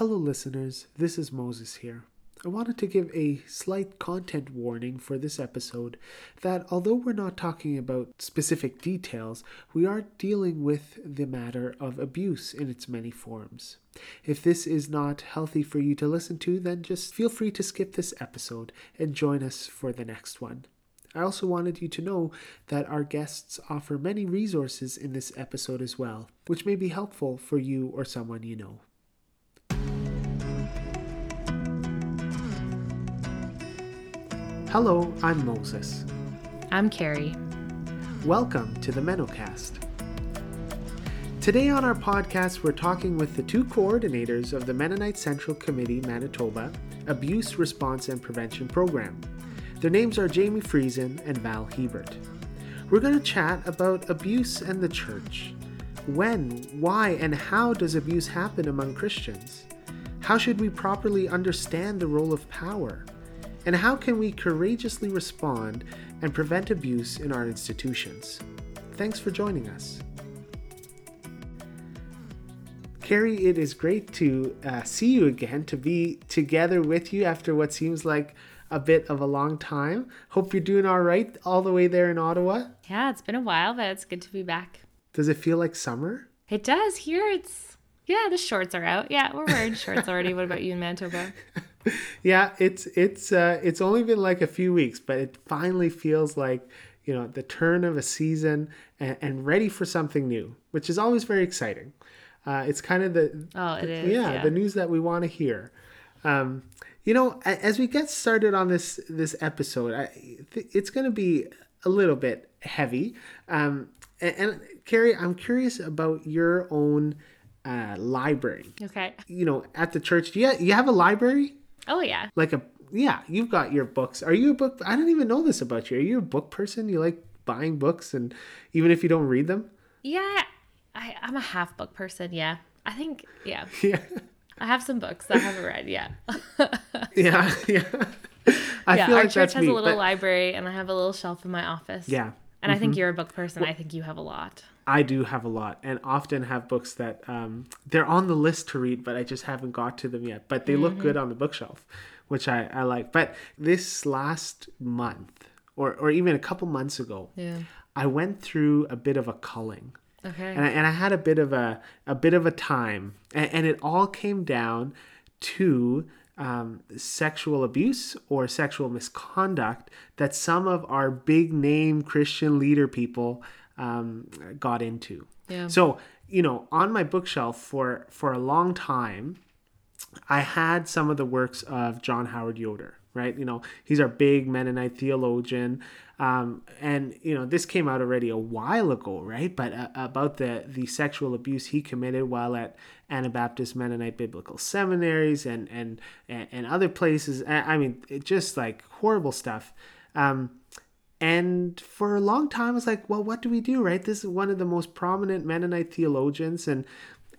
Hello, listeners. This is Moses here. I wanted to give a slight content warning for this episode that although we're not talking about specific details, we are dealing with the matter of abuse in its many forms. If this is not healthy for you to listen to, then just feel free to skip this episode and join us for the next one. I also wanted you to know that our guests offer many resources in this episode as well, which may be helpful for you or someone you know. Hello, I'm Moses. I'm Carrie. Welcome to the MennoCast. Today on our podcast, we're talking with the two coordinators of the Mennonite Central Committee Manitoba Abuse Response and Prevention Program. Their names are Jaymie Friesen and Val Hiebert. We're going to chat about abuse and the church. When, why, and how does abuse happen among Christians? How should we properly understand the role of power? And how can we courageously respond and prevent abuse in our institutions? Thanks for joining us. Carrie, it is great to uh, see you again, to be together with you after what seems like a bit of a long time. Hope you're doing all right all the way there in Ottawa. Yeah, it's been a while, but it's good to be back. Does it feel like summer? It does. Here it's, yeah, the shorts are out. Yeah, we're wearing shorts already. What about you in Manitoba? yeah, it's it's uh, it's only been like a few weeks, but it finally feels like you know the turn of a season and, and ready for something new, which is always very exciting. Uh, it's kind of the oh, it the, is yeah, yeah. the news that we want to hear. Um, you know, as we get started on this this episode, I, th- it's going to be a little bit heavy. Um, and, and Carrie, I'm curious about your own uh, library. Okay. You know, at the church, do you you have a library? Oh yeah. like a yeah you've got your books are you a book i don't even know this about you are you a book person you like buying books and even if you don't read them Yeah, I, I'm a half book person. Yeah, I think yeah, yeah I have some books that I haven't read yet. yeah yeah i yeah, feel our like church that's has me a little but- library, and I have a little shelf in my office. yeah and I think you're a book person. I think you have a lot. i do have a lot and often have books that um they're on the list to read but i just haven't got to them yet but they look Mm-hmm. good on the bookshelf which i i like but this last month or or even a couple months ago Yeah. i went through a bit of a culling Okay. and I, and I had a bit of a a bit of a time, and, and it all came down to um, sexual abuse or sexual misconduct that some of our big name Christian leader people um, got into. Yeah. So you know, on my bookshelf for for a long time, I had some of the works of John Howard Yoder, right? You know, he's our big Mennonite theologian. Um, and, you know, this came out already a while ago, right? But uh, about the, the sexual abuse he committed while at Anabaptist Mennonite Biblical Seminaries and, and, and, other places. I mean, it just like horrible stuff. Um, and for a long time, I was like, well, what do we do, right? This is one of the most prominent Mennonite theologians. And,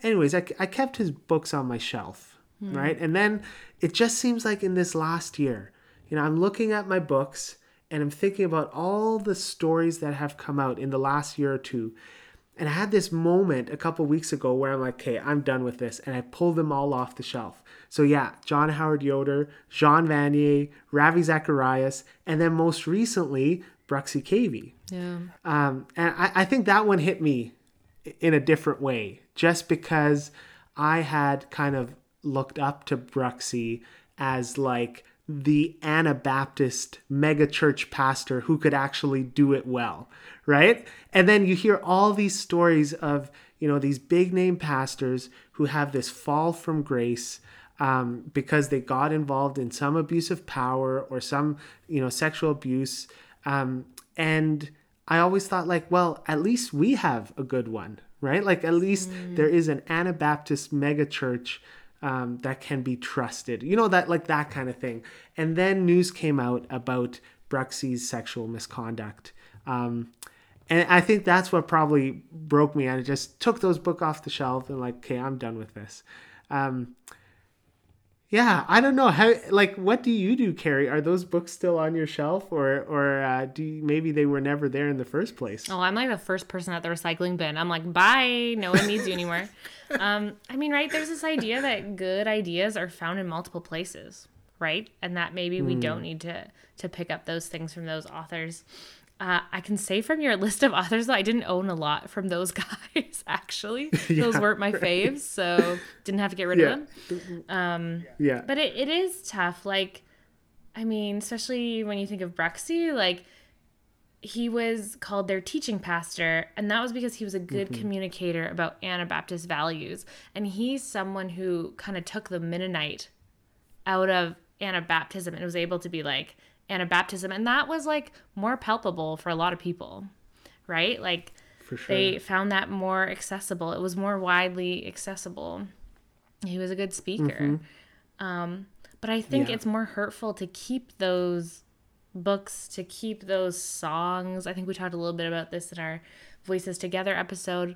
anyways, I, I kept his books on my shelf, right? And then it just seems like in this last year, you know, I'm looking at my books and I'm thinking about all the stories that have come out in the last year or two. And I had this moment a couple weeks ago where I'm like, okay, I'm done with this. And I pulled them all off the shelf. So, yeah, John Howard Yoder, Jean Vanier, Ravi Zacharias, and then most recently, Bruxy Cavey. yeah. Um, and I, I think that one hit me in a different way, just because I had kind of looked up to Bruxy as like the Anabaptist megachurch pastor who could actually do it well, right? And then you hear all these stories of, you know, these big name pastors who have this fall from grace um, because they got involved in some abuse of power or some, you know, sexual abuse. Um, and I always thought, like, well, at least we have a good one, right? Like, at least there is an Anabaptist megachurch um, that can be trusted, you know, that like that kind of thing. And then news came out about Bruxy's sexual misconduct. Um, and I think that's what probably broke me. And I just took those book off the shelf and like, okay, I'm done with this. Um, yeah, I don't know how. Like, what do you do, Carrie? Are those books still on your shelf, or or uh, do you, maybe they were never there in the first place? Oh, I'm like the first person at the recycling bin. I'm like, bye. No one needs you anymore. um, I mean, right? There's this idea that good ideas are found in multiple places, right? And that maybe we don't need to to pick up those things from those authors. Uh, I can say from your list of authors that I didn't own a lot from those guys. Actually, those weren't my faves, so didn't have to get rid Yeah. of them. Um, Yeah, but it, it is tough. Like, I mean, especially when you think of Bruxy, like he was called their teaching pastor, and that was because he was a good communicator about Anabaptist values. And he's someone who kind of took the Mennonite out of Anabaptism and was able to be like Anabaptism. And that was like more palpable for a lot of people, right? Like, sure. they found that more accessible. It was more widely accessible. He was a good speaker. Um, but I think Yeah. it's more hurtful to keep those books, to keep those songs. I think we talked a little bit about this in our Voices Together episode.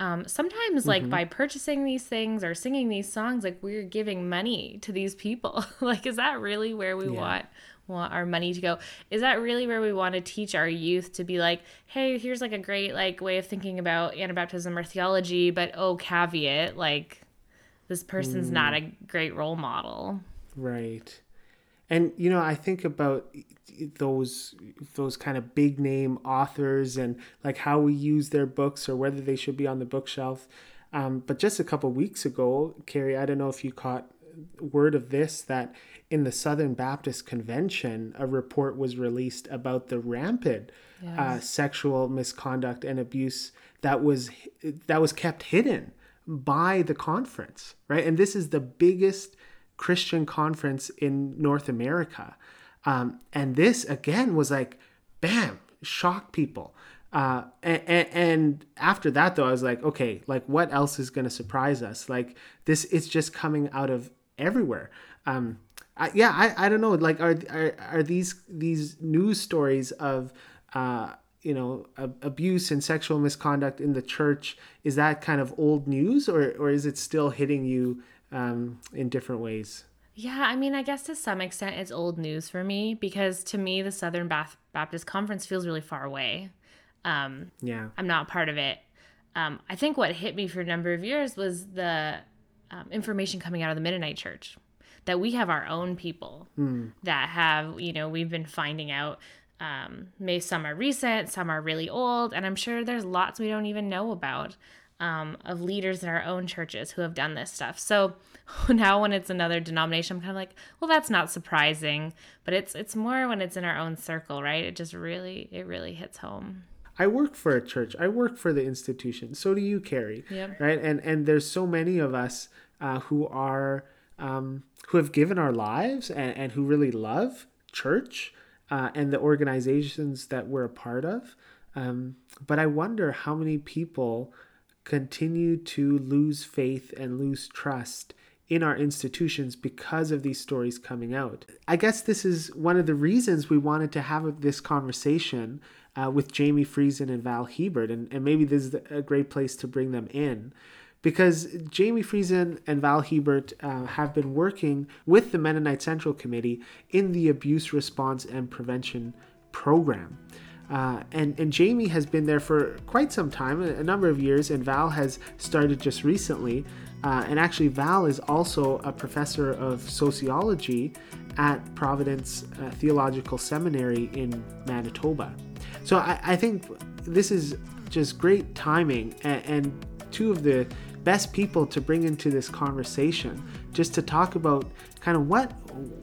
Um, sometimes, like by purchasing these things or singing these songs, like we're giving money to these people. like, is that really where we want want our money to go? Is that really where we want to teach our youth to be like, hey, here's like a great like way of thinking about Anabaptism or theology, but oh, caveat, like this person's not a great role model. Right. And you know, I think about those those kind of big name authors and like how we use their books or whether they should be on the bookshelf. Um, but just a couple weeks ago, Carrie, I don't know if you caught word of this that in the Southern Baptist Convention, a report was released about the rampant uh, sexual misconduct and abuse that was that was kept hidden by the conference, right? And this is the biggest Christian conference in North America. Um, and this again was like, bam, shocked people. Uh, and, and after that, though, I was like, okay, like what else is going to surprise us? Like this, it's just coming out of everywhere. Um, I, yeah, I, I don't know. Like, are, are are these these news stories of uh, you know ab- abuse and sexual misconduct in the church? Is that kind of old news, or or is it still hitting you um, in different ways? Yeah, I mean, I guess to some extent it's old news for me because to me the Southern Bath- Baptist Conference feels really far away. Um, Yeah, I'm not part of it. Um, I think what hit me for a number of years was the um, information coming out of the Mennonite Church that we have our own people that have, you know, we've been finding out. Um, maybe some are recent, some are really old, and I'm sure there's lots we don't even know about um, of leaders in our own churches who have done this stuff. So now when it's another denomination, I'm kind of like, well, that's not surprising, but it's it's more when it's in our own circle, right? It just really it really hits home. I work for a church. I work for the institution. So do you, Carrie. Yep. Right. And and there's so many of us uh, who are um, who have given our lives and, and who really love church uh, and the organizations that we're a part of. Um, but I wonder how many people continue to lose faith and lose trust in our institutions because of these stories coming out. I guess this is one of the reasons we wanted to have this conversation uh, with Jaymie Friesen and Val Hiebert, and, and maybe this is a great place to bring them in. Because Jaymie Friesen and Val Hiebert uh, have been working with the Mennonite Central Committee in the Abuse Response and Prevention Program. Uh, and, and Jaymie has been there for quite some time, a, a number of years, and Val has started just recently. Uh, and actually, Val is also a professor of sociology at Providence uh, Theological Seminary in Manitoba. So I, I think this is just great timing and, and two of the best people to bring into this conversation just to talk about kind of what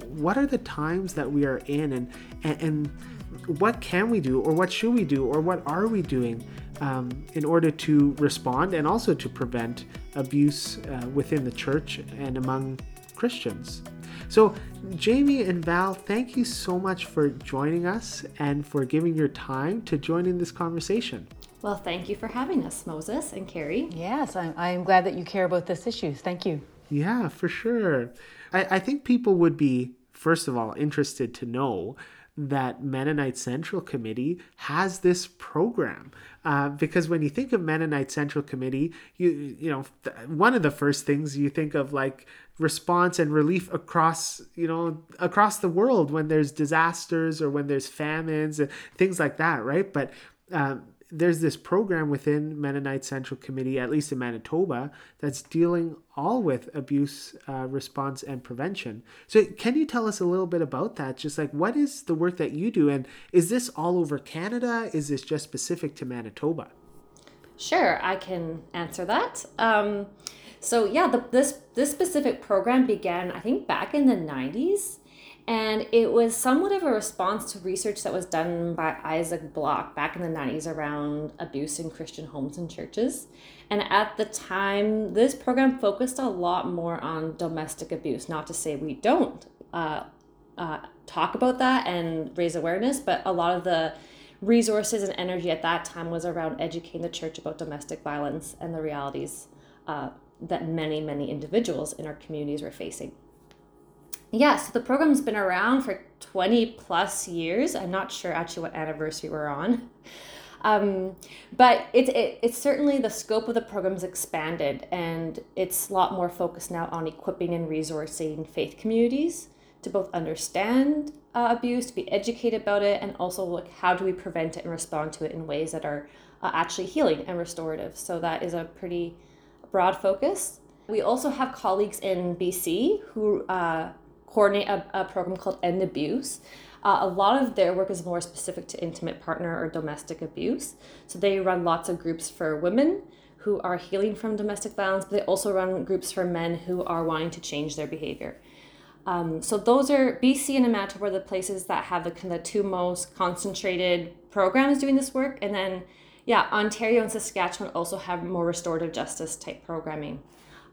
what are the times that we are in and and, and what can we do or what should we do or what are we doing um, in order to respond and also to prevent abuse uh, within the church and among Christians. So, Jaymie and Val, thank you so much for joining us and for giving your time to join in this conversation. Well, thank you for having us, Moses and Carrie. Yes, I'm, I'm glad that you care about this issue. Thank you. Yeah, for sure. I, I think people would be, first of all, interested to know that Mennonite Central Committee has this program. Uh, because when you think of Mennonite Central Committee, you you know one of the first things you think of like response and relief across you know across the world when there's disasters or when there's famines and things like that, right? But um, there's this program within Mennonite Central Committee, at least in Manitoba, that's dealing all with abuse uh, response and prevention. So, can you tell us a little bit about that? Just like what is the work that you do, and is this all over Canada? Is this just specific to Manitoba? Sure, I can answer that. Um, so yeah, the, this this specific program began, I think, back in the '90s and it was somewhat of a response to research that was done by Isaac Block back in the 90s around abuse in Christian homes and churches. And at the time, this program focused a lot more on domestic abuse. Not to say we don't uh, uh, talk about that and raise awareness, but a lot of the resources and energy at that time was around educating the church about domestic violence and the realities uh, that many, many individuals in our communities were facing yeah, so the program's been around for 20 plus years. I'm not sure actually what anniversary we're on. Um, but it's it, it's certainly the scope of the program's expanded and it's a lot more focused now on equipping and resourcing faith communities to both understand uh, abuse, to be educated about it, and also like how do we prevent it and respond to it in ways that are uh, actually healing and restorative. So that is a pretty broad focus. We also have colleagues in BC who uh, coordinate a, a program called End Abuse. Uh, a lot of their work is more specific to intimate partner or domestic abuse. So they run lots of groups for women who are healing from domestic violence, but they also run groups for men who are wanting to change their behavior. Um, so those are BC and Manitoba are the places that have the, the two most concentrated programs doing this work, and then yeah, Ontario and Saskatchewan also have more restorative justice type programming.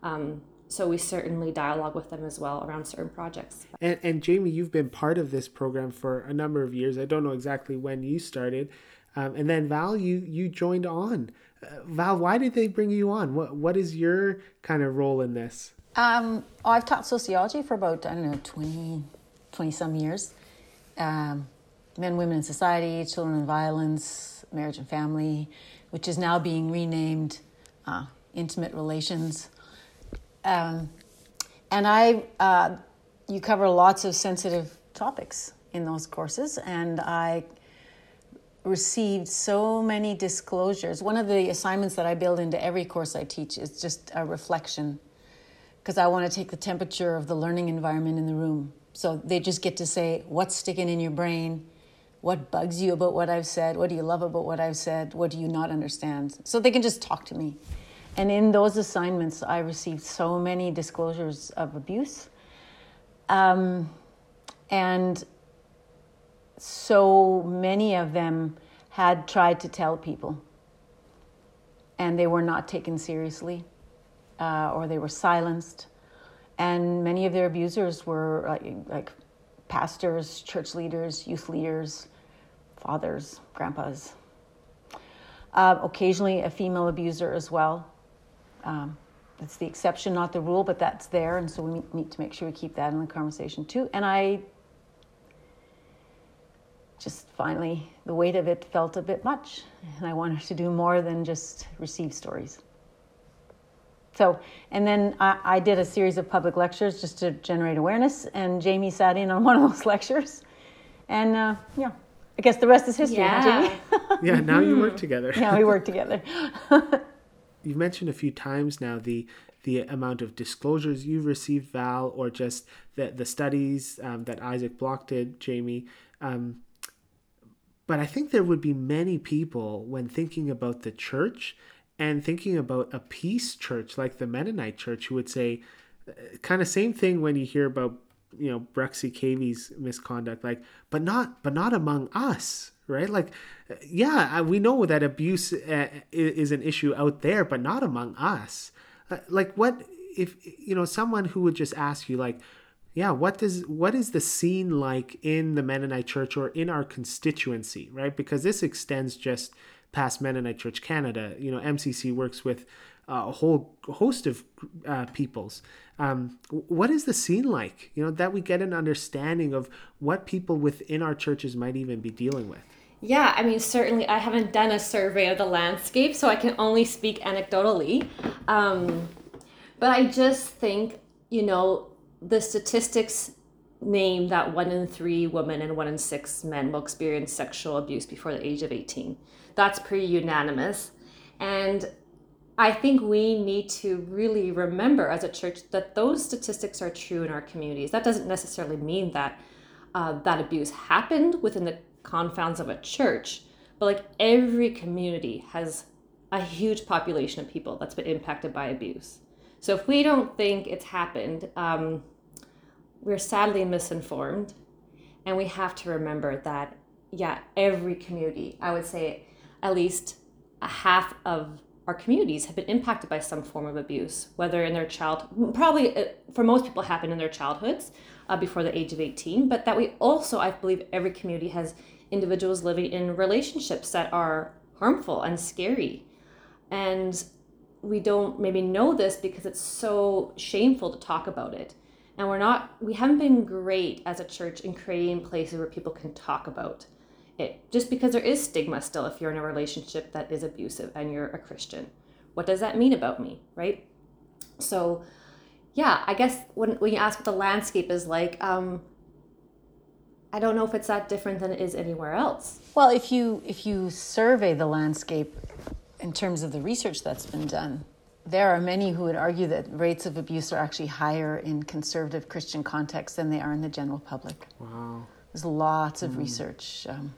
Um, so we certainly dialogue with them as well around certain projects. And, and Jaymie, you've been part of this program for a number of years. I don't know exactly when you started, um, and then Val, you you joined on. Uh, Val, why did they bring you on? What what is your kind of role in this? Um, I've taught sociology for about I don't know 20, 20 some years. Um, men, women in society, children and violence, marriage and family, which is now being renamed uh, intimate relations. Um, and I, uh, you cover lots of sensitive topics in those courses, and I received so many disclosures. One of the assignments that I build into every course I teach is just a reflection, because I want to take the temperature of the learning environment in the room. So they just get to say, What's sticking in your brain? What bugs you about what I've said? What do you love about what I've said? What do you not understand? So they can just talk to me. And in those assignments, I received so many disclosures of abuse. Um, and so many of them had tried to tell people, and they were not taken seriously, uh, or they were silenced. And many of their abusers were like, like pastors, church leaders, youth leaders, fathers, grandpas. Uh, occasionally, a female abuser as well. Um, it's the exception, not the rule, but that's there, and so we need to make sure we keep that in the conversation too. And I just finally, the weight of it felt a bit much, and I wanted to do more than just receive stories. So, and then I, I, did a series of public lectures just to generate awareness, and Jaymie sat in on one of those lectures. And uh, yeah, I guess the rest is history, yeah. Huh, Jaymie? yeah, now you work together. yeah, we work together you've mentioned a few times now the the amount of disclosures you've received, Val, or just the the studies um, that Isaac Block did, Jaymie. Um, but I think there would be many people when thinking about the church and thinking about a peace church like the Mennonite church who would say, uh, kind of same thing when you hear about you know Bruxy Cavey's misconduct, like, but not but not among us, right? Like, yeah, we know that abuse uh, is an issue out there, but not among us. Uh, like, what if you know someone who would just ask you, like, yeah, what does what is the scene like in the Mennonite Church or in our constituency, right? Because this extends just past Mennonite Church Canada. You know, MCC works with a whole host of uh, peoples. Um, what is the scene like? You know, that we get an understanding of what people within our churches might even be dealing with. Yeah, I mean, certainly I haven't done a survey of the landscape, so I can only speak anecdotally. Um, but I just think, you know, the statistics name that one in three women and one in six men will experience sexual abuse before the age of 18. That's pretty unanimous. And I think we need to really remember as a church that those statistics are true in our communities. That doesn't necessarily mean that uh, that abuse happened within the confines of a church, but like every community has a huge population of people that's been impacted by abuse. So if we don't think it's happened, um, we're sadly misinformed. And we have to remember that, yeah, every community, I would say at least a half of our communities have been impacted by some form of abuse, whether in their child, probably uh, for most people happened in their childhoods uh, before the age of 18, but that we also, I believe every community has individuals living in relationships that are harmful and scary. And we don't maybe know this because it's so shameful to talk about it. And we're not, we haven't been great as a church in creating places where people can talk about it. Just because there is stigma still if you're in a relationship that is abusive and you're a Christian. What does that mean about me, right? So, yeah, I guess when, when you ask what the landscape is like, um, I don't know if it's that different than it is anywhere else. Well, if you if you survey the landscape in terms of the research that's been done, there are many who would argue that rates of abuse are actually higher in conservative Christian contexts than they are in the general public. Wow. There's lots of mm. research um,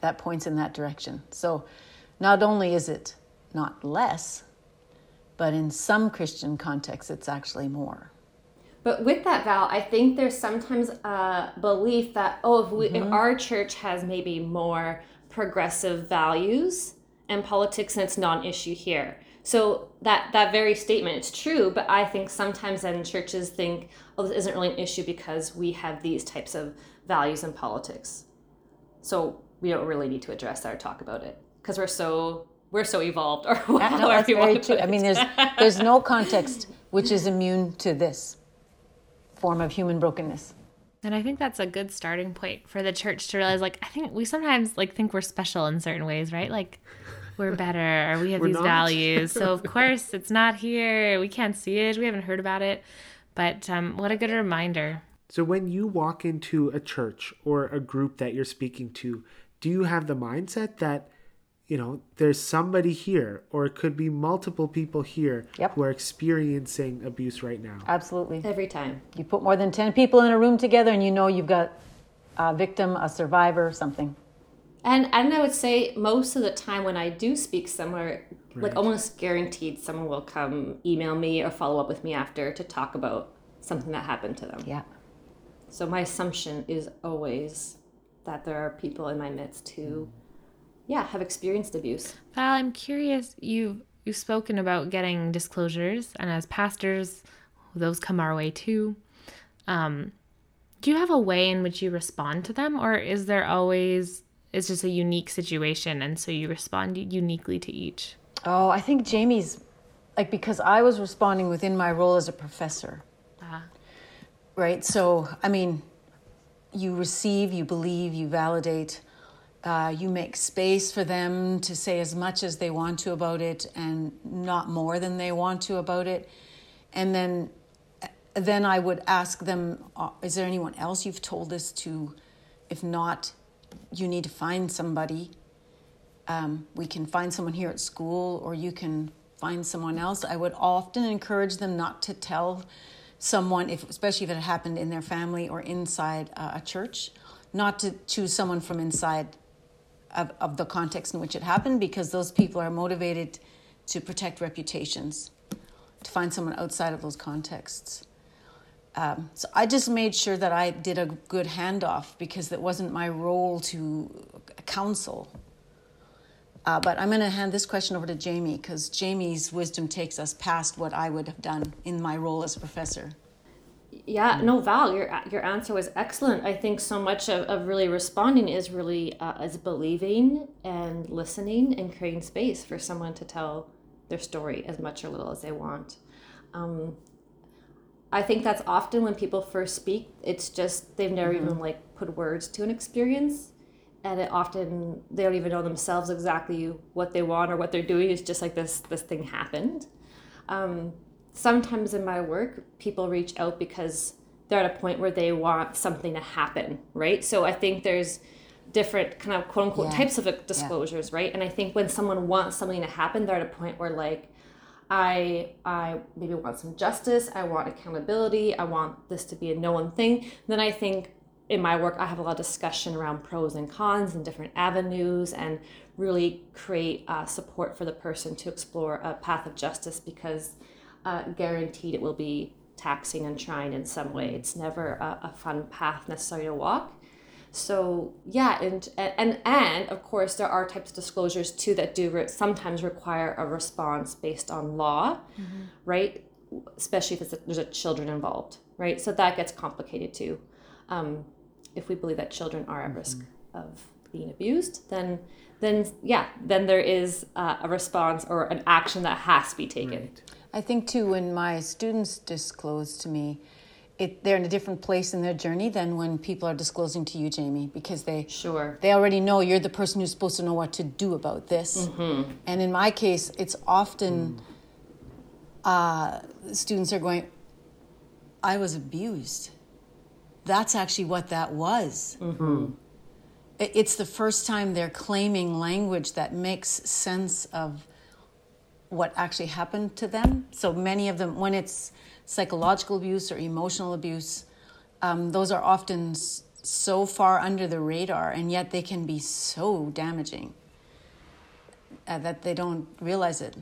that points in that direction. So, not only is it not less, but in some Christian contexts, it's actually more. But with that, Val, I think there's sometimes a belief that, oh, if, we, mm-hmm. if our church has maybe more progressive values and politics, and it's non-issue here. So that that very statement, it's true, but I think sometimes then churches think, oh, this isn't really an issue because we have these types of values in politics. So we don't really need to address that or talk about it because we're so we're so evolved or yeah, no, that's very true. I mean, there's there's no context which is immune to this form of human brokenness. And I think that's a good starting point for the church to realize like I think we sometimes like think we're special in certain ways, right? Like we're better or we have these not. values. So of course it's not here. We can't see it. We haven't heard about it. But um, what a good reminder. So when you walk into a church or a group that you're speaking to, do you have the mindset that you know, there's somebody here, or it could be multiple people here yep. who are experiencing abuse right now. Absolutely. Every time. You put more than 10 people in a room together and you know you've got a victim, a survivor, something. And, and I would say most of the time when I do speak somewhere, right. like almost guaranteed someone will come email me or follow up with me after to talk about something that happened to them. Yeah. So my assumption is always that there are people in my midst who yeah have experienced abuse. Val i'm curious you've you've spoken about getting disclosures and as pastors those come our way too. Um, do you have a way in which you respond to them or is there always it's just a unique situation and so you respond uniquely to each? Oh i think jamie's like because i was responding within my role as a professor. Uh-huh. right? So i mean you receive you believe you validate uh, you make space for them to say as much as they want to about it and not more than they want to about it. And then, then I would ask them, uh, is there anyone else you've told this to? If not, you need to find somebody. Um, we can find someone here at school, or you can find someone else. I would often encourage them not to tell someone, if, especially if it happened in their family or inside uh, a church, not to choose someone from inside of, of the context in which it happened because those people are motivated to protect reputations, to find someone outside of those contexts. Um, so I just made sure that I did a good handoff because it wasn't my role to counsel. Uh, but I'm going to hand this question over to Jaymie because Jaymie's wisdom takes us past what I would have done in my role as a professor. Yeah, no, Val, your your answer was excellent. I think so much of, of really responding is really uh, is believing and listening and creating space for someone to tell their story as much or little as they want. Um, I think that's often when people first speak, it's just they've never mm-hmm. even like put words to an experience. And it often they don't even know themselves exactly what they want or what they're doing. It's just like this this thing happened. Um, sometimes in my work, people reach out because they're at a point where they want something to happen, right? So I think there's different kind of quote unquote yeah. types of disclosures, yeah. right? And I think when someone wants something to happen, they're at a point where like I I maybe want some justice, I want accountability, I want this to be a known thing. Then I think in my work I have a lot of discussion around pros and cons and different avenues and really create uh, support for the person to explore a path of justice because uh, guaranteed it will be taxing and trying in some way. It's never a, a fun path necessarily to walk. So yeah, and and and of course there are types of disclosures too that do re- sometimes require a response based on law, mm-hmm. right? Especially if a, there's a children involved, right? So that gets complicated too. Um, if we believe that children are at mm-hmm. risk of being abused, then then yeah, then there is uh, a response or an action that has to be taken. Right. I think too when my students disclose to me it, they're in a different place in their journey than when people are disclosing to you, Jaymie, because they sure they already know you're the person who's supposed to know what to do about this. Mm-hmm. And in my case, it's often mm. uh, students are going, "I was abused." That's actually what that was. Mm-hmm. It's the first time they're claiming language that makes sense of what actually happened to them. So many of them, when it's psychological abuse or emotional abuse, um, those are often so far under the radar, and yet they can be so damaging uh, that they don't realize it.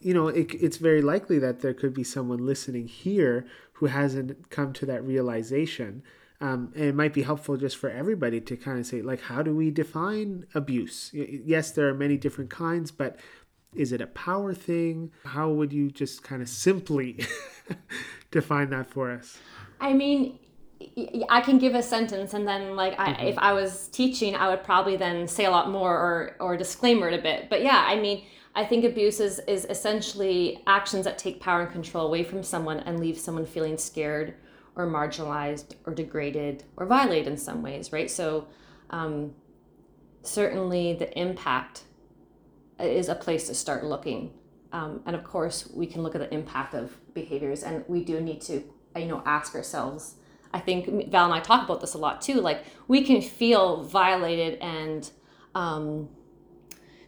You know, it, it's very likely that there could be someone listening here who hasn't come to that realization. Um, and it might be helpful just for everybody to kind of say, like, how do we define abuse? Yes, there are many different kinds, but is it a power thing? How would you just kind of simply define that for us? I mean, I can give a sentence and then like I, mm-hmm. if I was teaching, I would probably then say a lot more or or disclaimer it a bit. But yeah, I mean, I think abuse is, is essentially actions that take power and control away from someone and leave someone feeling scared or marginalized or degraded or violated in some ways, right? So um, certainly the impact is a place to start looking. Um, and of course, we can look at the impact of behaviors, and we do need to, you know, ask ourselves. I think Val and I talk about this a lot too. Like we can feel violated and um,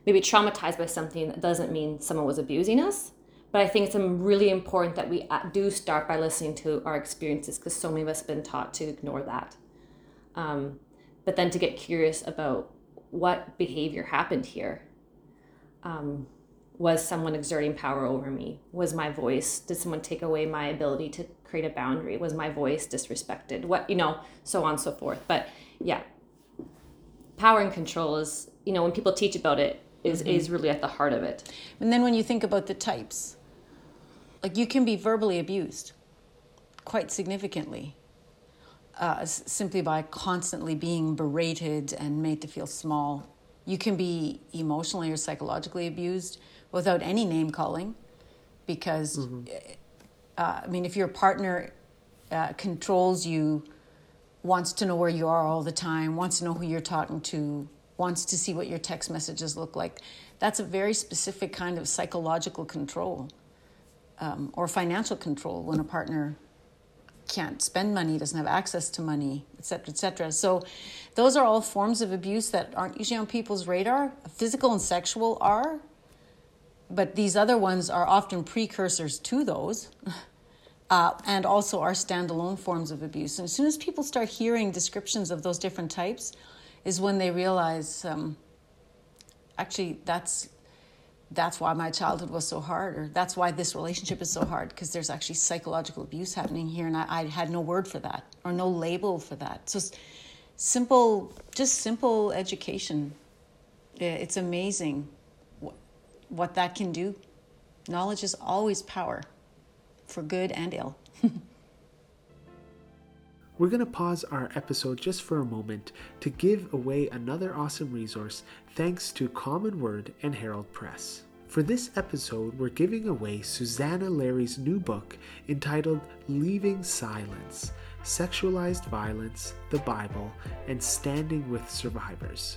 maybe traumatized by something that doesn't mean someone was abusing us. But I think it's really important that we uh, do start by listening to our experiences because so many of us have been taught to ignore that. Um, but then to get curious about what behavior happened here um, was someone exerting power over me? Was my voice, did someone take away my ability to create a boundary? Was my voice disrespected? What, you know, so on and so forth. But yeah, power and control is, you know, when people teach about it, is, mm-hmm. is really at the heart of it. And then when you think about the types, like you can be verbally abused quite significantly. Uh, simply by constantly being berated and made to feel small you can be emotionally or psychologically abused without any name calling because, mm-hmm. uh, I mean, if your partner uh, controls you, wants to know where you are all the time, wants to know who you're talking to, wants to see what your text messages look like, that's a very specific kind of psychological control um, or financial control when a partner can't spend money, doesn't have access to money, et cetera, et cetera. So those are all forms of abuse that aren't usually on people's radar. Physical and sexual are, but these other ones are often precursors to those. Uh, and also are standalone forms of abuse. And as soon as people start hearing descriptions of those different types, is when they realize um, actually that's that's why my childhood was so hard, or that's why this relationship is so hard, because there's actually psychological abuse happening here, and I, I, had no word for that or no label for that. So simple, just simple education. It's amazing what, what that can do. Knowledge is always power, for good and ill. We're going to pause our episode just for a moment to give away another awesome resource thanks to Common Word and Herald Press. For this episode, we're giving away Susannah Larry's new book entitled Leaving Silence Sexualized Violence, the Bible, and Standing with Survivors.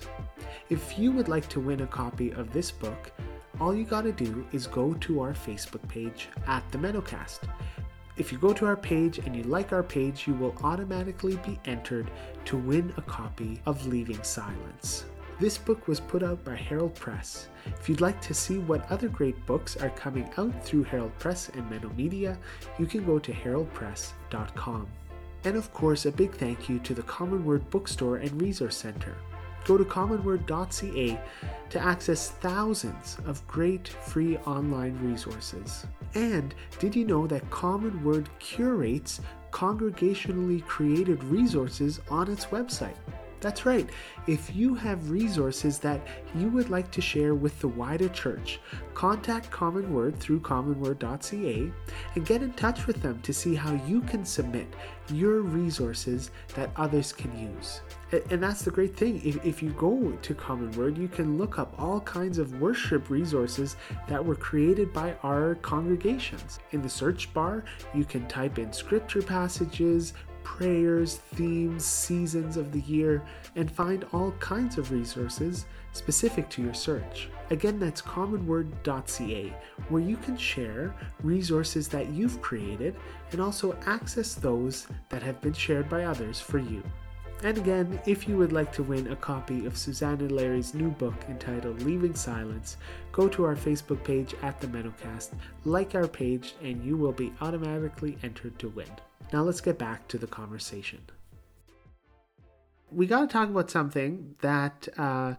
If you would like to win a copy of this book, all you gotta do is go to our Facebook page at the MennoCast. If you go to our page and you like our page, you will automatically be entered to win a copy of Leaving Silence. This book was put out by Herald Press. If you'd like to see what other great books are coming out through Herald Press and MennoMedia, you can go to heraldpress.com. And of course, a big thank you to the Common Word Bookstore and Resource Center. Go to commonword.ca to access thousands of great free online resources. And did you know that Common Word curates congregationally created resources on its website? That's right. If you have resources that you would like to share with the wider church, contact Common Word through commonword.ca and get in touch with them to see how you can submit your resources that others can use. And that's the great thing. If, you go to Common Word, you can look up all kinds of worship resources that were created by our congregations. In the search bar, you can type in scripture passages, prayers, themes, seasons of the year, and find all kinds of resources specific to your search. Again, that's commonword.ca, where you can share resources that you've created and also access those that have been shared by others for you. And again, if you would like to win a copy of Susannah Larry's new book entitled Leaving Silence, go to our Facebook page at the MennoCast, like our page, and you will be automatically entered to win. Now let's get back to the conversation. We got to talk about something that uh,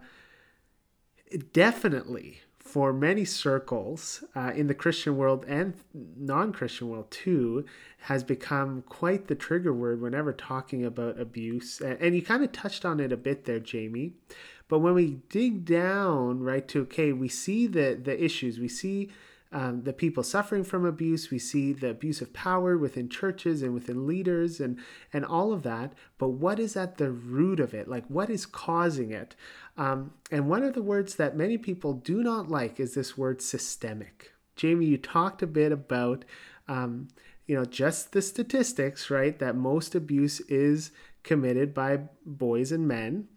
definitely, for many circles uh, in the Christian world and non Christian world too, has become quite the trigger word whenever talking about abuse. And you kind of touched on it a bit there, Jaymie. But when we dig down, right, to okay, we see the the issues, we see um, the people suffering from abuse. We see the abuse of power within churches and within leaders and, and all of that. But what is at the root of it? Like, what is causing it? Um, and one of the words that many people do not like is this word systemic. Jaymie, you talked a bit about, um, you know, just the statistics, right? That most abuse is committed by boys and men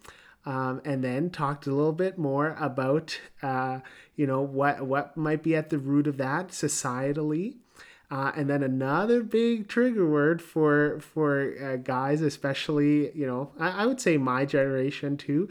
um, and then talked a little bit more about uh, you know what what might be at the root of that societally. Uh, and then another big trigger word for for uh, guys, especially you know, I, I, would say my generation too,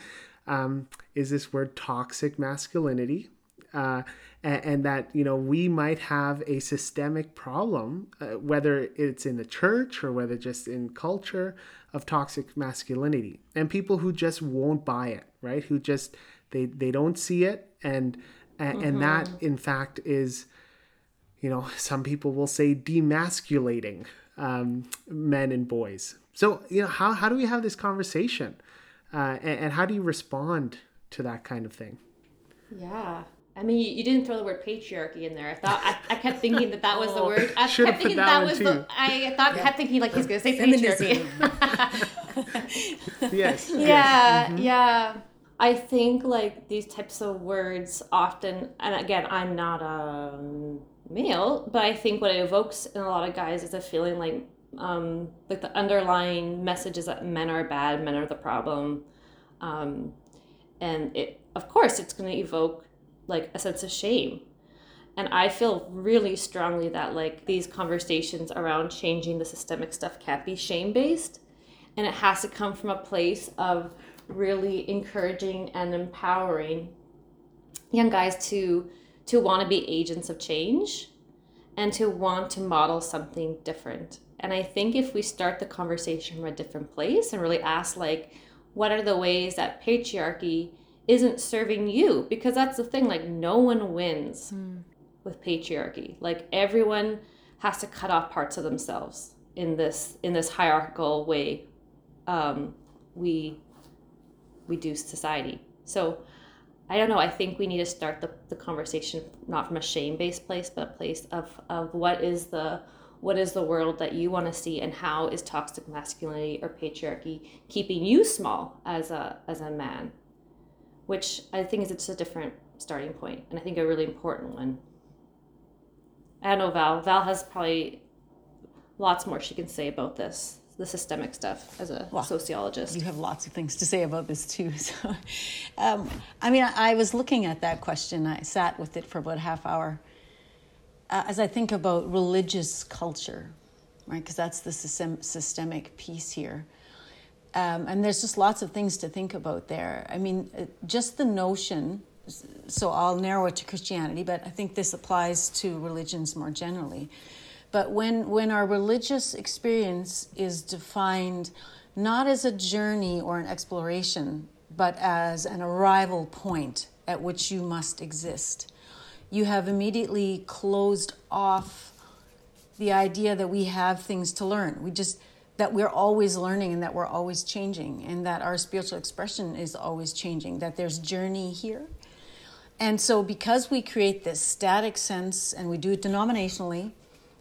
um, is this word toxic masculinity, uh, and, and, that you know we might have a systemic problem, uh, whether it's in the church or whether just in culture, of toxic masculinity. And people who just won't buy it right? Who just they they don't see it. And and, mm-hmm. and that in fact is you know some people will say demasculating um, men and boys. So you know how, how do we have this conversation? Uh, and, and how do you respond to that kind of thing? Yeah I mean, you, you, didn't throw the word patriarchy in there. I thought I, I kept thinking that that was the oh, word. I Should've kept thinking that, that was too. the. I thought yeah. kept thinking like he's gonna say patriarchy. yes. Yeah, yes. Mm-hmm. yeah. I think like these types of words often, and again, I'm not a male, but I think what it evokes in a lot of guys is a feeling like, um, like the underlying message is that men are bad, men are the problem, um, and it, of course, it's going to evoke like a sense of shame. And i feel really strongly that like these conversations around changing the systemic stuff can't be shame based and it has to come from a place of really encouraging and empowering young guys to to want to be agents of change and to want to model something different. And i think if we start the conversation from a different place and really ask like what are the ways that patriarchy isn't serving you because that's the thing like no one wins mm. with patriarchy. Like everyone has to cut off parts of themselves in this in this hierarchical way um, we we do society. So i don't know i think we need to start the, the conversation not from a shame-based place but a place of of what is the what is the world that you want to see and how is toxic masculinity or patriarchy keeping you small as a as a man which I think is it's a different starting point, and I think a really important one. I don't know Val. Val has probably lots more she can say about this, the systemic stuff as a well, sociologist. You have lots of things to say about this too. So, um, I mean, I, I, was looking at that question. I sat with it for about a half hour uh, as I think about religious culture, right? Because that's the system, systemic piece here. Um, and there's just lots of things to think about there. I mean, uh, just the notion. So I'll narrow it to Christianity, but I think this applies to religions more generally but when, when our religious experience is defined not as a journey or an exploration, but as an arrival point at which you must exist, you have immediately closed off the idea that we have things to learn. We just, that we're always learning and that we're always changing and that our spiritual expression is always changing, that there's journey here. And so, because we create this static sense and we do it denominationally,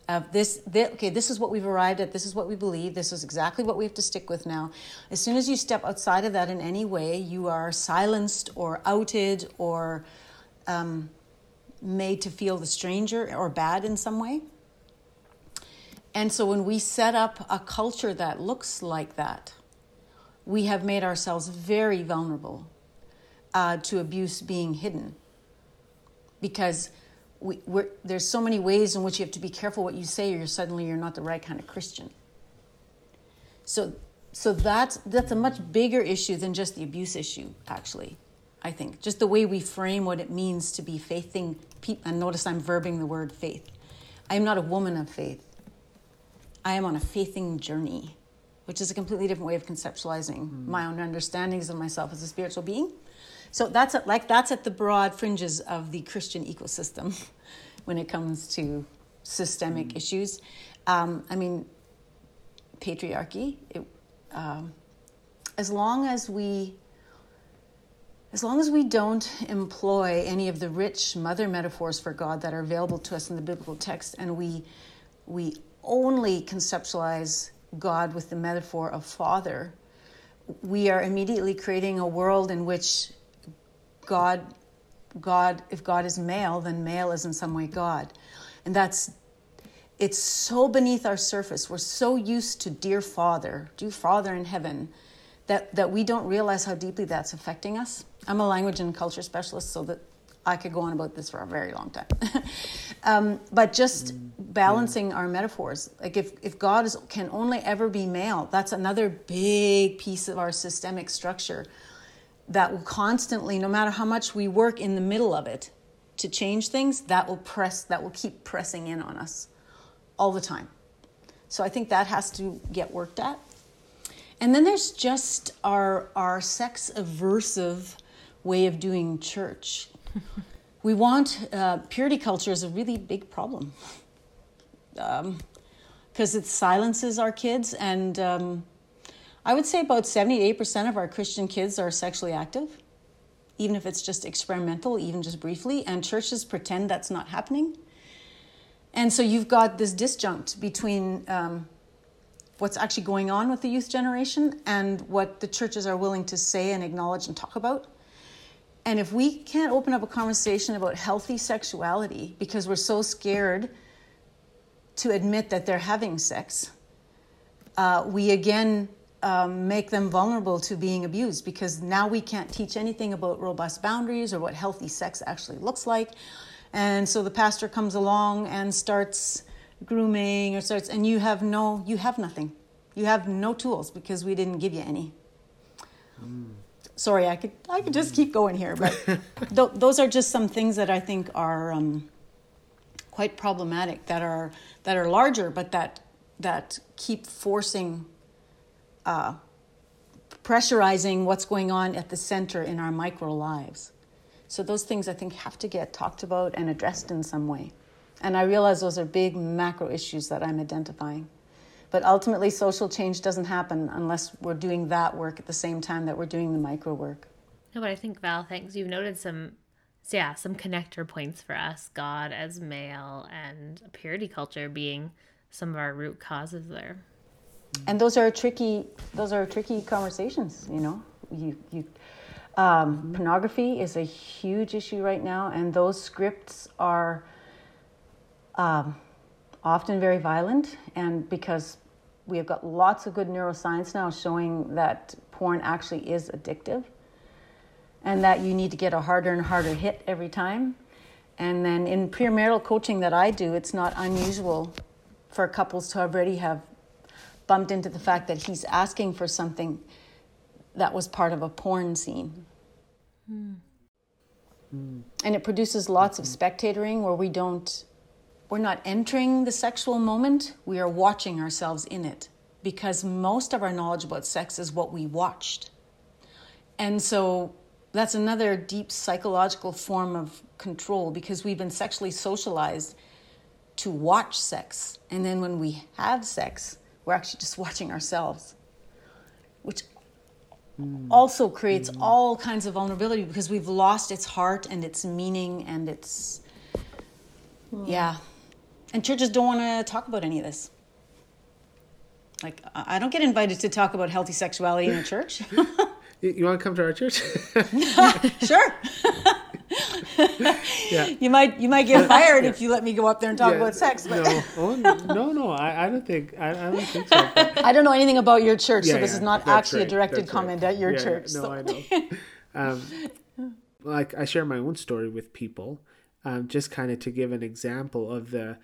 of this, this, okay this is what we've arrived at this is what we believe this is exactly what we have to stick with now as soon as you step outside of that in any way you are silenced or outed or um, made to feel the stranger or bad in some way and so when we set up a culture that looks like that we have made ourselves very vulnerable uh, to abuse being hidden because we, there's so many ways in which you have to be careful what you say, or you're suddenly you're not the right kind of Christian. So, so that's that's a much bigger issue than just the abuse issue. Actually, I think just the way we frame what it means to be faithing. And notice I'm verbing the word faith. I am not a woman of faith. I am on a faithing journey, which is a completely different way of conceptualizing mm. my own understandings of myself as a spiritual being so that's at, like that's at the broad fringes of the Christian ecosystem when it comes to systemic mm issues. Um, I mean, patriarchy. It, um, as long as we as long as we don't employ any of the rich mother metaphors for God that are available to us in the biblical text, and we we only conceptualize God with the metaphor of father, we are immediately creating a world in which God, God, if God is male, then male is in some way God. And that's, it's so beneath our surface. We're so used to dear Father, dear Father in heaven, that, that we don't realize how deeply that's affecting us. I'm a language and culture specialist, so that I could go on about this for a very long time. um, but just balancing our metaphors. Like if, if God is, can only ever be male, that's another big piece of our systemic structure that will constantly, no matter how much we work in the middle of it to change things, that will press, that will keep pressing in on us all the time. So I think that has to get worked at. And then there's just our, our sex aversive way of doing church. we want uh, purity culture is a really big problem because um, it silences our kids and um, I would say about 78% of our Christian kids are sexually active, even if it's just experimental, even just briefly, and churches pretend that's not happening. And so you've got this disjunct between um, what's actually going on with the youth generation and what the churches are willing to say and acknowledge and talk about. And if we can't open up a conversation about healthy sexuality because we're so scared to admit that they're having sex, uh, we again um, make them vulnerable to being abused because now we can't teach anything about robust boundaries or what healthy sex actually looks like. And so the pastor comes along and starts grooming or starts, and you have no, you have nothing. You have no tools because we didn't give you any. Mm. Sorry, I could, I could just keep going here, but th- those are just some things that I think are um, quite problematic. That are that are larger, but that that keep forcing uh, pressurizing what's going on at the center in our micro lives. So those things I think have to get talked about and addressed in some way. And I realize those are big macro issues that I'm identifying. But ultimately, social change doesn't happen unless we're doing that work at the same time that we're doing the micro work. No, but I think Val, thanks. You've noted some, yeah, some connector points for us. God as male and purity culture being some of our root causes there and those are tricky those are tricky conversations you know you you Um, Pornography is a huge issue right now, and those scripts are um, often very violent. And because we have got lots of good neuroscience now showing that porn actually is addictive, and that you need to get a harder and harder hit every time. And then in premarital coaching that I do, it's not unusual for couples to already have bumped into the fact that he's asking for something that was part of a porn scene. Mm. And it produces lots of spectatoring where we don't, we're not entering the sexual moment, we are watching ourselves in it because most of our knowledge about sex is what we watched. And so that's another deep psychological form of control because we've been sexually socialized to watch sex. And then when we have sex, we're actually just watching ourselves, which mm. also creates mm. all kinds of vulnerability because we've lost its heart and its meaning and its. Mm. Yeah. And churches don't want to talk about any of this. Like, I don't get invited to talk about healthy sexuality in a church. you want to come to our church? sure. yeah. You might you might get fired yeah. if you let me go up there and talk yeah. about sex. But. No, oh, no, no. I, I don't think I, I don't think so. But... I don't know anything about your church, so this is not actually right. a directed That's comment right. at your church. No, so. I know. Um, like I share my own story with people, um, just kind of to give an example of the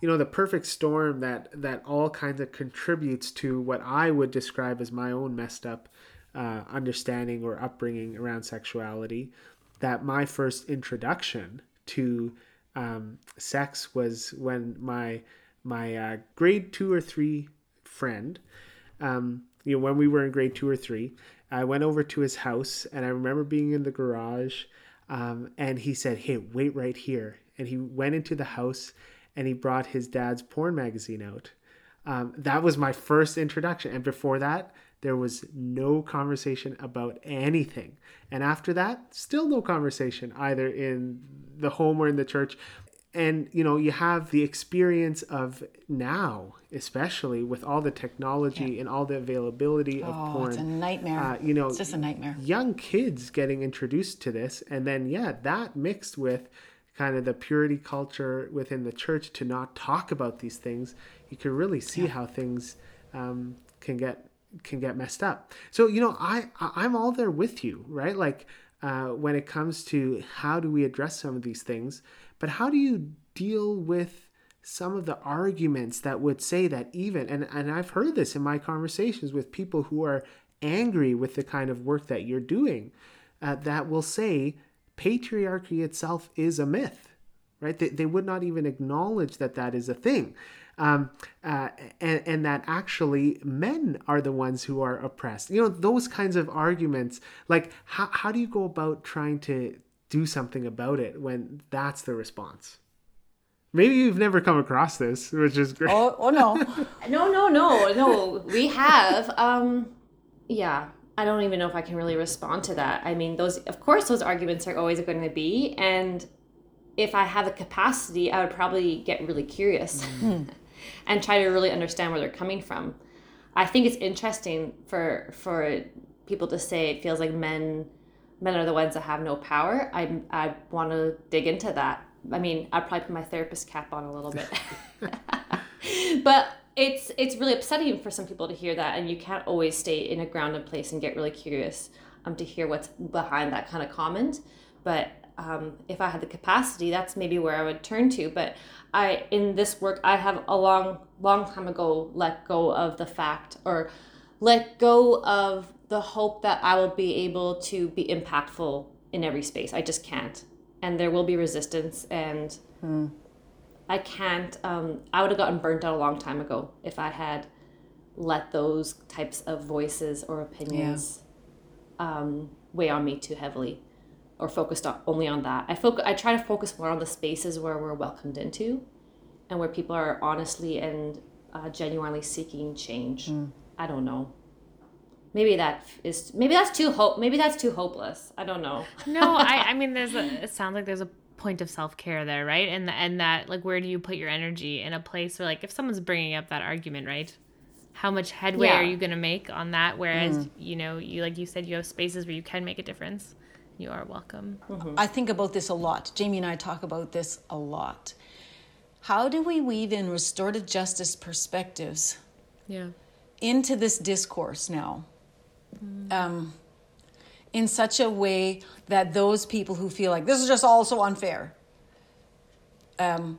you know the perfect storm that that all kinds of contributes to what I would describe as my own messed up uh, understanding or upbringing around sexuality that my first introduction to um, sex was when my my uh, grade two or three friend, um, you know, when we were in grade two or three, I went over to his house and I remember being in the garage, um, and he said, "Hey, wait right here," and he went into the house and he brought his dad's porn magazine out. Um, that was my first introduction, and before that, there was no conversation about anything. And after that, still no conversation either in the home or in the church. And you know, you have the experience of now, especially with all the technology yeah. and all the availability of oh, porn. It's a nightmare. Uh, you know, it's just a nightmare. Young kids getting introduced to this, and then yeah, that mixed with kind of the purity culture within the church to not talk about these things, you can really see yeah. how things um, can get can get messed up. So you know, I I'm all there with you, right? Like uh, when it comes to how do we address some of these things, but how do you deal with some of the arguments that would say that even and and I've heard this in my conversations with people who are angry with the kind of work that you're doing, uh, that will say patriarchy itself is a myth, right? They, they would not even acknowledge that that is a thing um, uh, and, and that actually men are the ones who are oppressed. You know, those kinds of arguments. Like, how, how do you go about trying to do something about it when that's the response? Maybe you've never come across this, which is great. Oh, oh no. no, no, no, no. We have. Um, yeah, I don't even know if I can really respond to that. I mean, those, of course, those arguments are always going to be. And if I have the capacity, I would probably get really curious. Mm. and try to really understand where they're coming from. I think it's interesting for for people to say it feels like men men are the ones that have no power. I I want to dig into that. I mean, I'd probably put my therapist cap on a little bit. but it's it's really upsetting for some people to hear that and you can't always stay in a grounded place and get really curious um, to hear what's behind that kind of comment. But um, if I had the capacity, that's maybe where I would turn to. But I, in this work, I have a long, long time ago let go of the fact or let go of the hope that I will be able to be impactful in every space. I just can't. And there will be resistance and hmm. I can't, um, I would have gotten burnt out a long time ago if I had let those types of voices or opinions yeah. um, weigh on me too heavily or focused on, only on that. I focus. I try to focus more on the spaces where we're welcomed into, and where people are honestly and uh, genuinely seeking change. Mm. I don't know. Maybe that is maybe that's too hope. Maybe that's too hopeless. I don't know. no, I I mean there's a. It sounds like there's a point of self care there, right? And and that like where do you put your energy in a place where like if someone's bringing up that argument, right? how much headway yeah. are you going to make on that whereas mm. you know you like you said you have spaces where you can make a difference you are welcome mm-hmm. i think about this a lot jaymie and i talk about this a lot how do we weave in restorative justice perspectives yeah into this discourse now um, in such a way that those people who feel like this is just all so unfair um,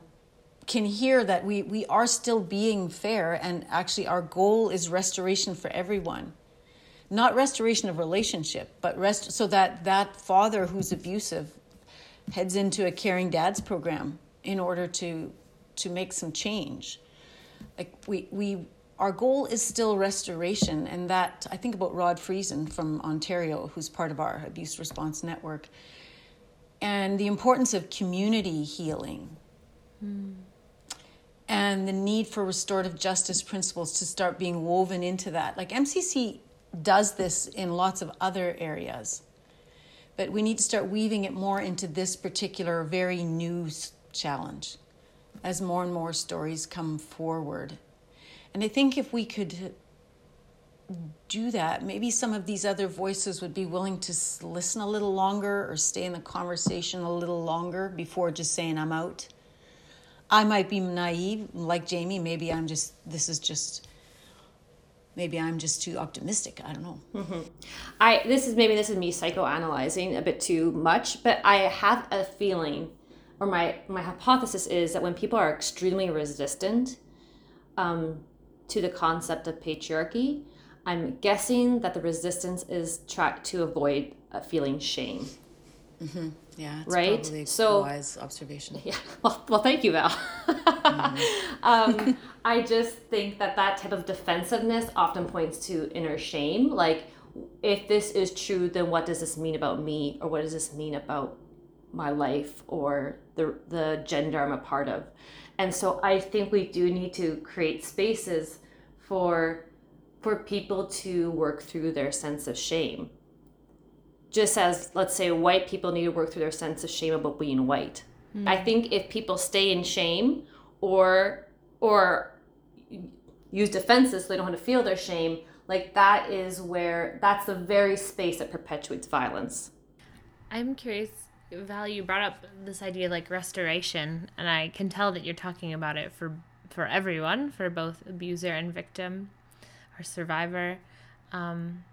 can hear that we, we are still being fair and actually our goal is restoration for everyone. Not restoration of relationship but rest so that that father who's abusive heads into a caring dads program in order to to make some change. Like we we our goal is still restoration and that i think about rod friesen from ontario who's part of our abuse response network and the importance of community healing mm and the need for restorative justice principles to start being woven into that. Like MCC does this in lots of other areas, but we need to start weaving it more into this particular very new challenge as more and more stories come forward. And I think if we could do that, maybe some of these other voices would be willing to listen a little longer or stay in the conversation a little longer before just saying, I'm out. I might be naive, like Jaymie. Maybe I'm just, this is just, maybe I'm just too optimistic. I don't know. Mm-hmm. I, this is maybe this is me psychoanalyzing a bit too much, but I have a feeling, or my, my hypothesis is that when people are extremely resistant um, to the concept of patriarchy, I'm guessing that the resistance is tracked to avoid uh, feeling shame. Mm-hmm. Yeah, right. so wise observation. Yeah. Well, well, thank you, Val. mm-hmm. um, I just think that that type of defensiveness often points to inner shame. Like, if this is true, then what does this mean about me, or what does this mean about my life, or the the gender I'm a part of? And so I think we do need to create spaces for for people to work through their sense of shame just as let's say white people need to work through their sense of shame about being white. Mm. I think if people stay in shame or or use defenses so they don't have to feel their shame, like that is where that's the very space that perpetuates violence. I'm curious, Val, you brought up this idea like restoration, and I can tell that you're talking about it for for everyone, for both abuser and victim or survivor. Um,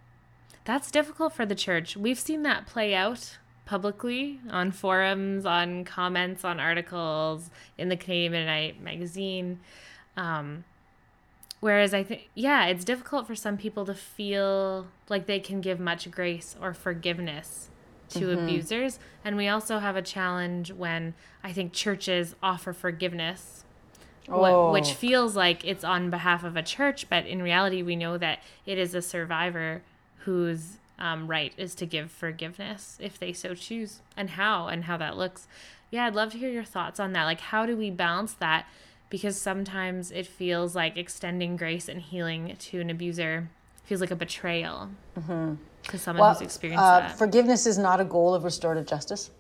that's difficult for the church. We've seen that play out publicly on forums, on comments, on articles in the Canadian magazine. Um, whereas I think, yeah, it's difficult for some people to feel like they can give much grace or forgiveness to mm-hmm. abusers. And we also have a challenge when I think churches offer forgiveness. Oh. Which feels like it's on behalf of a church, but in reality, we know that it is a survivor whose um, right is to give forgiveness if they so choose, and how and how that looks. Yeah, I'd love to hear your thoughts on that. Like, how do we balance that? Because sometimes it feels like extending grace and healing to an abuser feels like a betrayal mm-hmm. To someone well, who's experienced uh, that. Forgiveness is not a goal of restorative justice.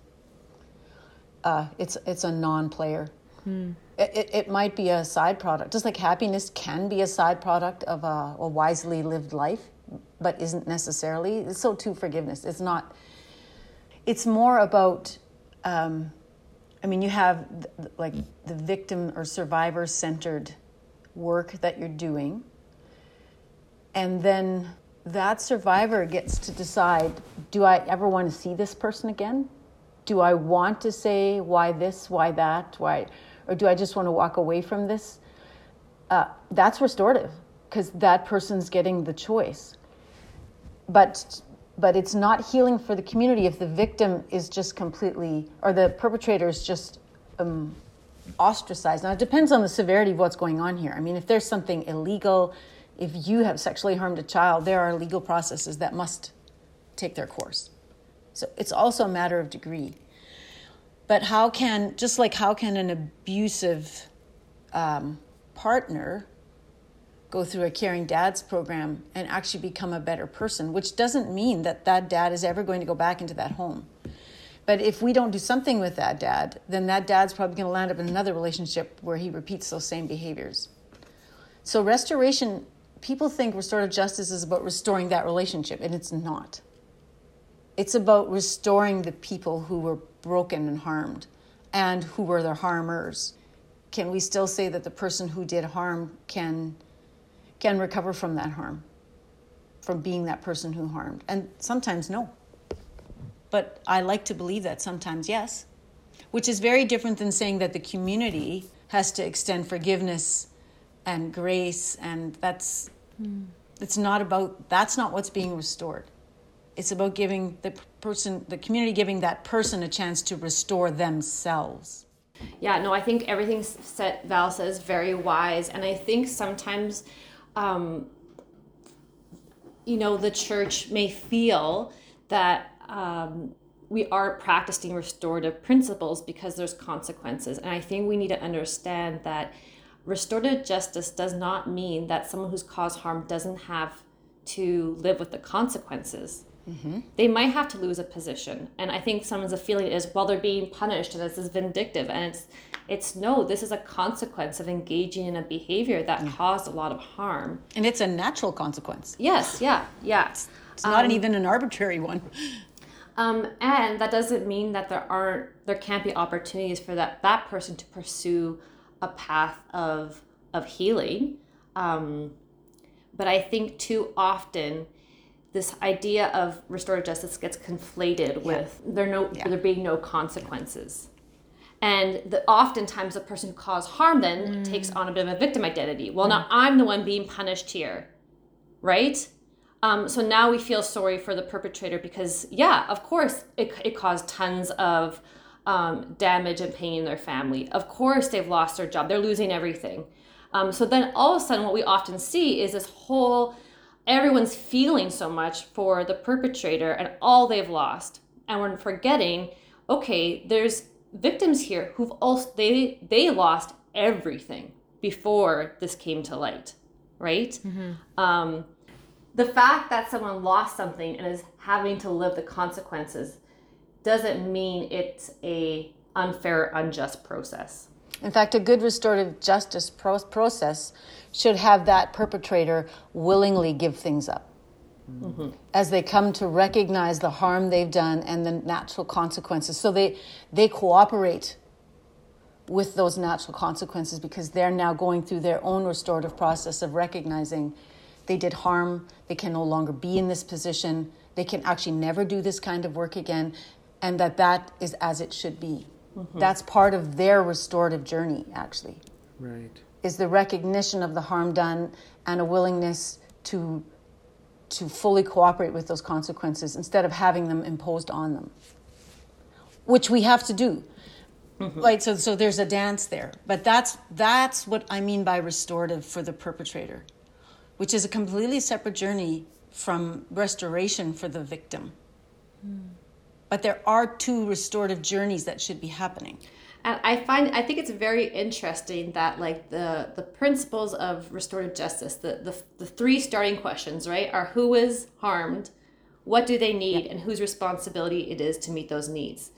Uh, it's it's a non-player. Hmm. It, it, it, might be a side product, just like happiness can be a side product of a, a wisely lived life but isn't necessarily. So too forgiveness. It's not. It's more about. Um, I mean, you have th- like the victim or survivor centered work that you're doing, and then that survivor gets to decide: Do I ever want to see this person again? Do I want to say why this, why that, why, or do I just want to walk away from this? Uh, that's restorative because that person's getting the choice but but it's not healing for the community if the victim is just completely or the perpetrator is just um, ostracized. Now it depends on the severity of what's going on here. I mean, if there's something illegal, if you have sexually harmed a child, there are legal processes that must take their course. So it's also a matter of degree. But how can just like how can an abusive um, partner go through a caring dads program and actually become a better person which doesn't mean that that dad is ever going to go back into that home but if we don't do something with that dad then that dad's probably going to land up in another relationship where he repeats those same behaviors so restoration people think restorative justice is about restoring that relationship, and it's not. It's about restoring the people who were broken and harmed and who were their harmers. Can we still say that the person who did harm can can recover from that harm? From being that person who harmed? And sometimes no. But I like to believe that sometimes yes. Which is very different than saying that the community has to extend forgiveness and grace and that's mm. it's not about that's not what's being restored it's about giving the person the community giving that person a chance to restore themselves yeah no i think everything set val says very wise and i think sometimes um, you know the church may feel that um, we are practicing restorative principles because there's consequences and i think we need to understand that restorative justice does not mean that someone who's caused harm doesn't have to live with the consequences. Mm-hmm. They might have to lose a position, and I think someone's a feeling is well they're being punished and this is vindictive, and it's it's no this is a consequence of engaging in a behavior that mm. caused a lot of harm, and it's a natural consequence. Yes, yeah, yeah. It's, it's not um, even an arbitrary one. Um, and that doesn't mean that there aren't there can't be opportunities for that that person to pursue a path of of healing. Um, but I think too often this idea of restorative justice gets conflated yeah. with there no yeah. there being no consequences. And the, oftentimes the person who caused harm then mm. takes on a bit of a victim identity. Well, mm. now I'm the one being punished here, right? Um, so now we feel sorry for the perpetrator because, yeah, of course, it, it caused tons of um, damage and pain in their family. Of course, they've lost their job, they're losing everything. Um, so then all of a sudden, what we often see is this whole everyone's feeling so much for the perpetrator and all they've lost. And we're forgetting, okay, there's victims here who've also they they lost everything before this came to light, right? Mm-hmm. Um, the fact that someone lost something and is having to live the consequences doesn't mean it's a unfair, unjust process. In fact, a good restorative justice pro- process should have that perpetrator willingly give things up. Mm-hmm. As they come to recognize the harm they've done and the natural consequences. So they, they cooperate with those natural consequences because they're now going through their own restorative process of recognizing they did harm, they can no longer be in this position, they can actually never do this kind of work again and that that is as it should be. Mm-hmm. That's part of their restorative journey, actually. Right. Is the recognition of the harm done and a willingness to to fully cooperate with those consequences instead of having them imposed on them, which we have to do. Mm-hmm. Right. So so there's a dance there, but that's that's what I mean by restorative for the perpetrator, which is a completely separate journey from restoration for the victim. Mm but there are two restorative journeys that should be happening. And i find i think it's very interesting that like the the principles of restorative justice the the, the three starting questions right are who is harmed what do they need and whose responsibility it is to meet those needs.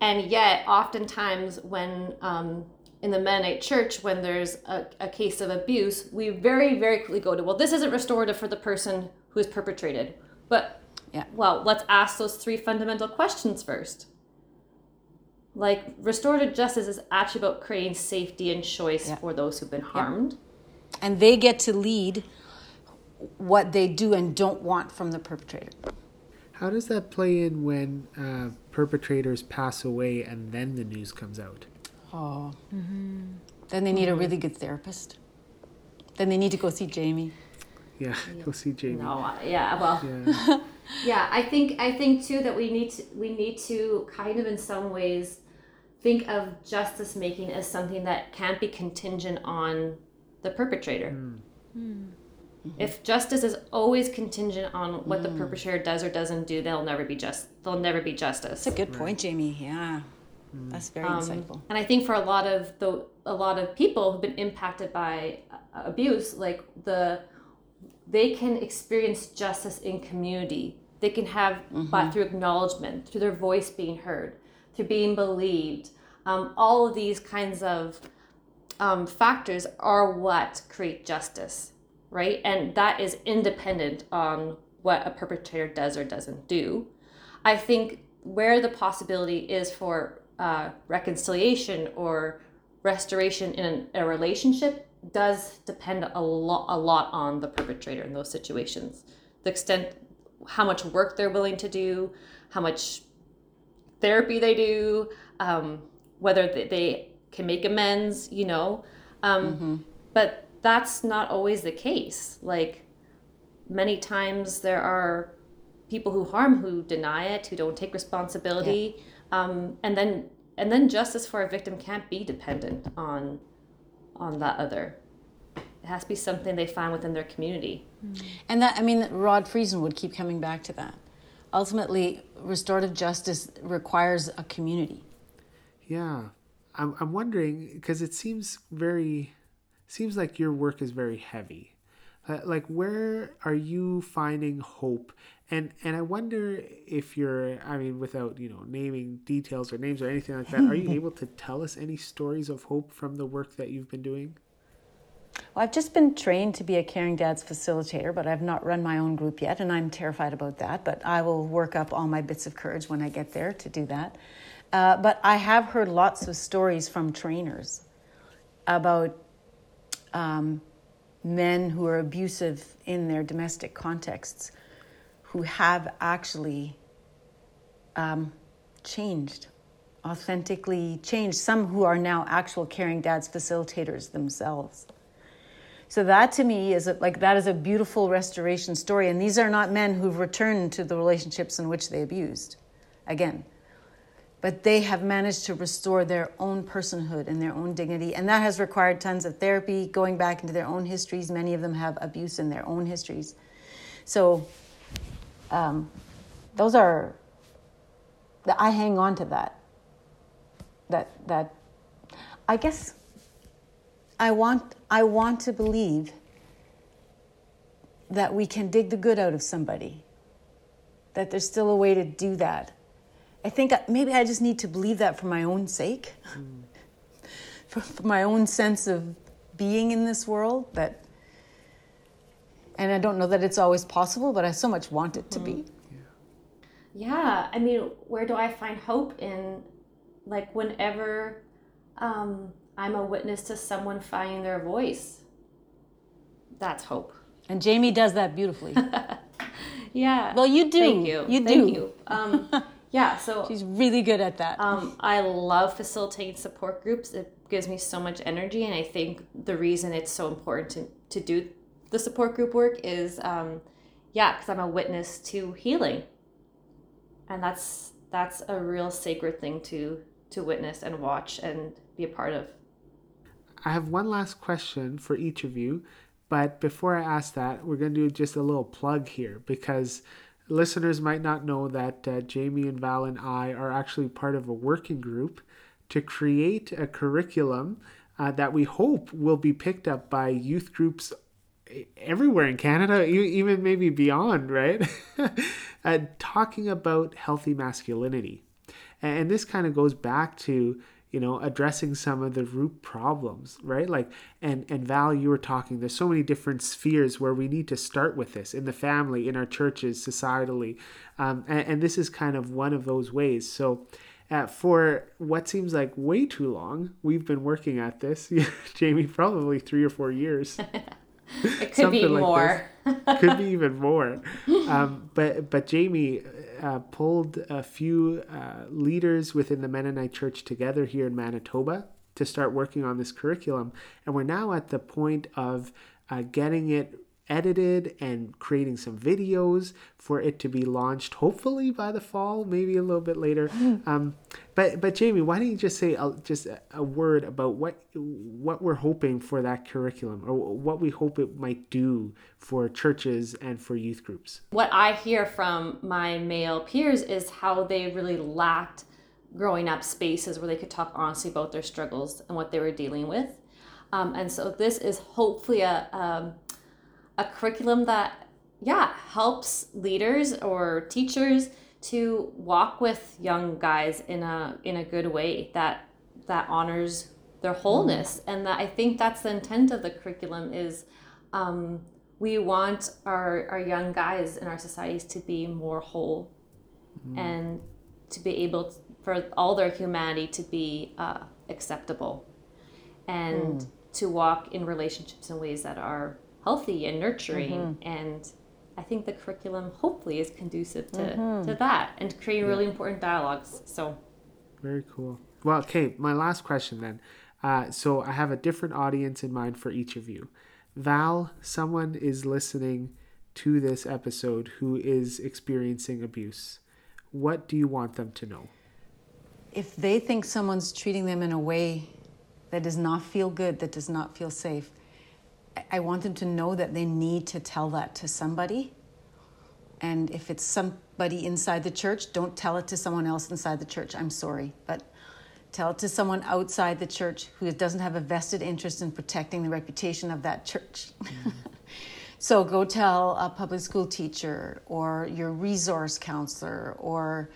And yet oftentimes when um, in the Mennonite church, when there's a, a case of abuse, we very, very quickly go to, well, this isn't restorative for the person who is perpetrated. But yeah. Well, let's ask those three fundamental questions first. Like restorative justice is actually about creating safety and choice yeah. for those who've been harmed. Yeah. And they get to lead what they do and don't want from the perpetrator. How does that play in when uh, perpetrators pass away and then the news comes out? Oh. Mm-hmm. Then they need mm-hmm. a really good therapist. Then they need to go see Jaymie. Yeah, go see Jaymie. No, yeah, well. Yeah. yeah, I think I think too that we need to we need to kind of in some ways think of justice making as something that can't be contingent on the perpetrator. Mm. Mm. If justice is always contingent on what mm. the perpetrator does or doesn't do, they'll never be just. They'll never be justice. That's a good point, Jaymie. Yeah, hmm. that's very um, insightful. And I think for a lot of the a lot of people who've been impacted by abuse, like the they can experience justice in community. They can have mm-hmm. through acknowledgement, through their voice being heard, through being believed. Um, all of these kinds of um, factors are what create justice. right? And that is independent on what a perpetrator does or doesn't do. I think where the possibility is for uh, reconciliation or restoration in a relationship does depend a lot a lot on the perpetrator in those situations the extent how much work they're willing to do how much therapy they do um, whether they, can make amends you know um, mm-hmm. but that's not always the case like many times there are people who harm who deny it who don't take responsibility yeah. um, and then and then justice for a victim can't be dependent on on that other. It has to be something they find within their community. And that i mean rod friesen would keep coming back to that. Ultimately restorative justice requires a community. Yeah. I'm, I'm wondering because it seems very seems like your work is very heavy. Uh, like where are you finding hope and and i wonder if you're i mean without you know naming details or names or anything like that are you able to tell us any stories of hope from the work that you've been doing? Well i've just been trained to be a caring dads facilitator but i've not run my own group yet and i'm terrified about that. But i will work up all my bits of courage when i get there to do that. Uh, but i have heard lots of stories from trainers about um, men who are abusive in their domestic contexts who have actually um, changed, authentically changed, some who are now actual caring dads facilitators themselves. So that to me is a, like that is a beautiful restoration story. And these are not men who've returned to the relationships in which they abused. Again, but they have managed to restore their own personhood and their own dignity. And that has required tons of therapy, going back into their own histories. Many of them have abuse in their own histories. So, um, those are, I hang on to that. That, that, I guess I want, I want to believe that we can dig the good out of somebody, that there's still a way to do that I think maybe I just need to believe that for my own sake, mm. for, for, my own sense of being in this world. That, and I don't know that it's always possible, but I so much want it to be. Yeah. yeah, I mean, where do I find hope in, like, whenever um, I'm a witness to someone finding their voice? That's hope. And Jaymie does that beautifully. yeah. Well, you do. Thank you. You Thank do. You. Um, yeah, so she's really good at that. Um, I love facilitating support groups. It gives me so much energy, and I think the reason it's so important to, to do the support group work is, um, yeah, because I'm a witness to healing, and that's that's a real sacred thing to to witness and watch and be a part of. I have one last question for each of you, but before I ask that, we're going to do just a little plug here because listeners might not know that uh, Jaymie and Val and I are actually part of a working group to create a curriculum uh, that we hope will be picked up by youth groups everywhere in Canada, even maybe beyond, right? uh, talking about healthy masculinity. And this kind of goes back to you know addressing some of the root problems right like and and val you were talking there's so many different spheres where we need to start with this in the family in our churches societally um, and, and, this is kind of one of those ways so uh, for what seems like way too long we've been working at this jaymie probably three or four years it could be like more. Could be even more. Um, but but jaymie uh, pulled a few uh, leaders within the Mennonite Church together here in Manitoba to start working on this curriculum. And we're now at the point of uh, getting it edited and creating some videos for it to be launched hopefully by the fall maybe a little bit later. Um, but but jaymie why don't you just say a, just a, a, word about what what we're hoping for that curriculum or what we hope it might do for churches and for youth groups? What i hear from my male peers is how they really lacked growing up spaces where they could talk honestly about their struggles and what they were dealing with. Um, and so this is hopefully a um, a curriculum that yeah helps leaders or teachers to walk with young guys in a in a good way that that honors their wholeness mm-hmm. and that i think that's the intent of the curriculum is um, we want our, our young guys in our societies to be more whole mm. and to be able to, for all their humanity to be uh, acceptable and mm. to walk in relationships in ways that are healthy and nurturing mm-hmm. and I think the curriculum hopefully is conducive to, mm-hmm. to that and creating yeah. really important dialogues. So very cool. Well, okay, my last question then. Uh, so I have a different audience in mind for each of you. Val, someone is listening to this episode who is experiencing abuse. What do you want them to know? If they think someone's treating them in a way that does not feel good, that does not feel safe, I want them to know that they need to tell that to somebody. And if it's somebody inside the church, don't tell it to someone else inside the church. I'm sorry. But tell it to someone outside the church who doesn't have a vested interest in protecting the reputation of that church. Mm-hmm. so go tell a public school teacher or your resource counselor or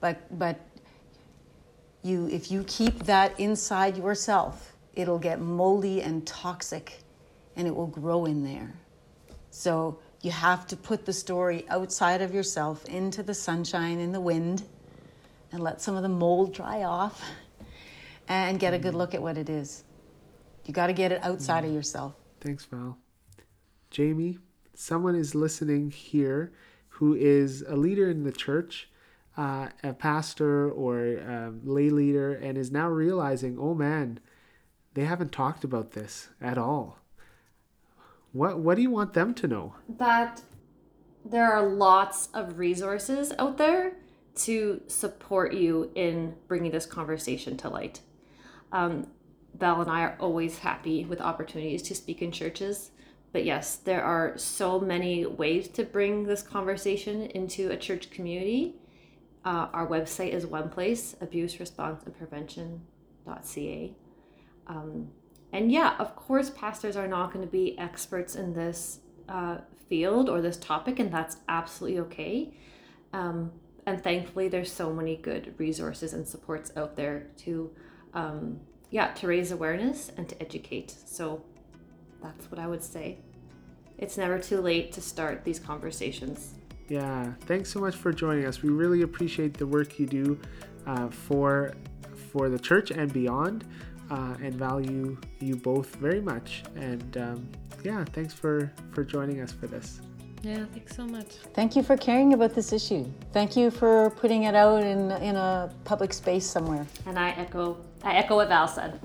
but but you if you keep that inside yourself, it'll get moldy and toxic and it will grow in there. So you have to put the story outside of yourself into the sunshine in the wind and let some of the mold dry off and get a good look at what it is. You got to get it outside of yourself. Thanks, Val. Jaymie, someone is listening here who is a leader in the church, uh, a pastor or a lay leader, and is now realizing, oh man, they haven't talked about this at all. What What do you want them to know? That there are lots of resources out there to support you in bringing this conversation to light. Um, Val and I are always happy with opportunities to speak in churches. But yes, there are so many ways to bring this conversation into a church community. Uh, our website is one place, abuse response and prevention.ca. Um, and yeah, of course, pastors are not going to be experts in this uh, field or this topic, and that's absolutely okay. Um, and thankfully, there's so many good resources and supports out there to um, yeah, to raise awareness and to educate. So that's what I would say. It's never too late to start these conversations. Yeah, thanks so much for joining us. We really appreciate the work you do uh, for for the church and beyond, uh, and value you both very much. And um, yeah, thanks for for joining us for this. Yeah, thanks so much. Thank you for caring about this issue. Thank you for putting it out in in a public space somewhere. And I echo I echo what Val said.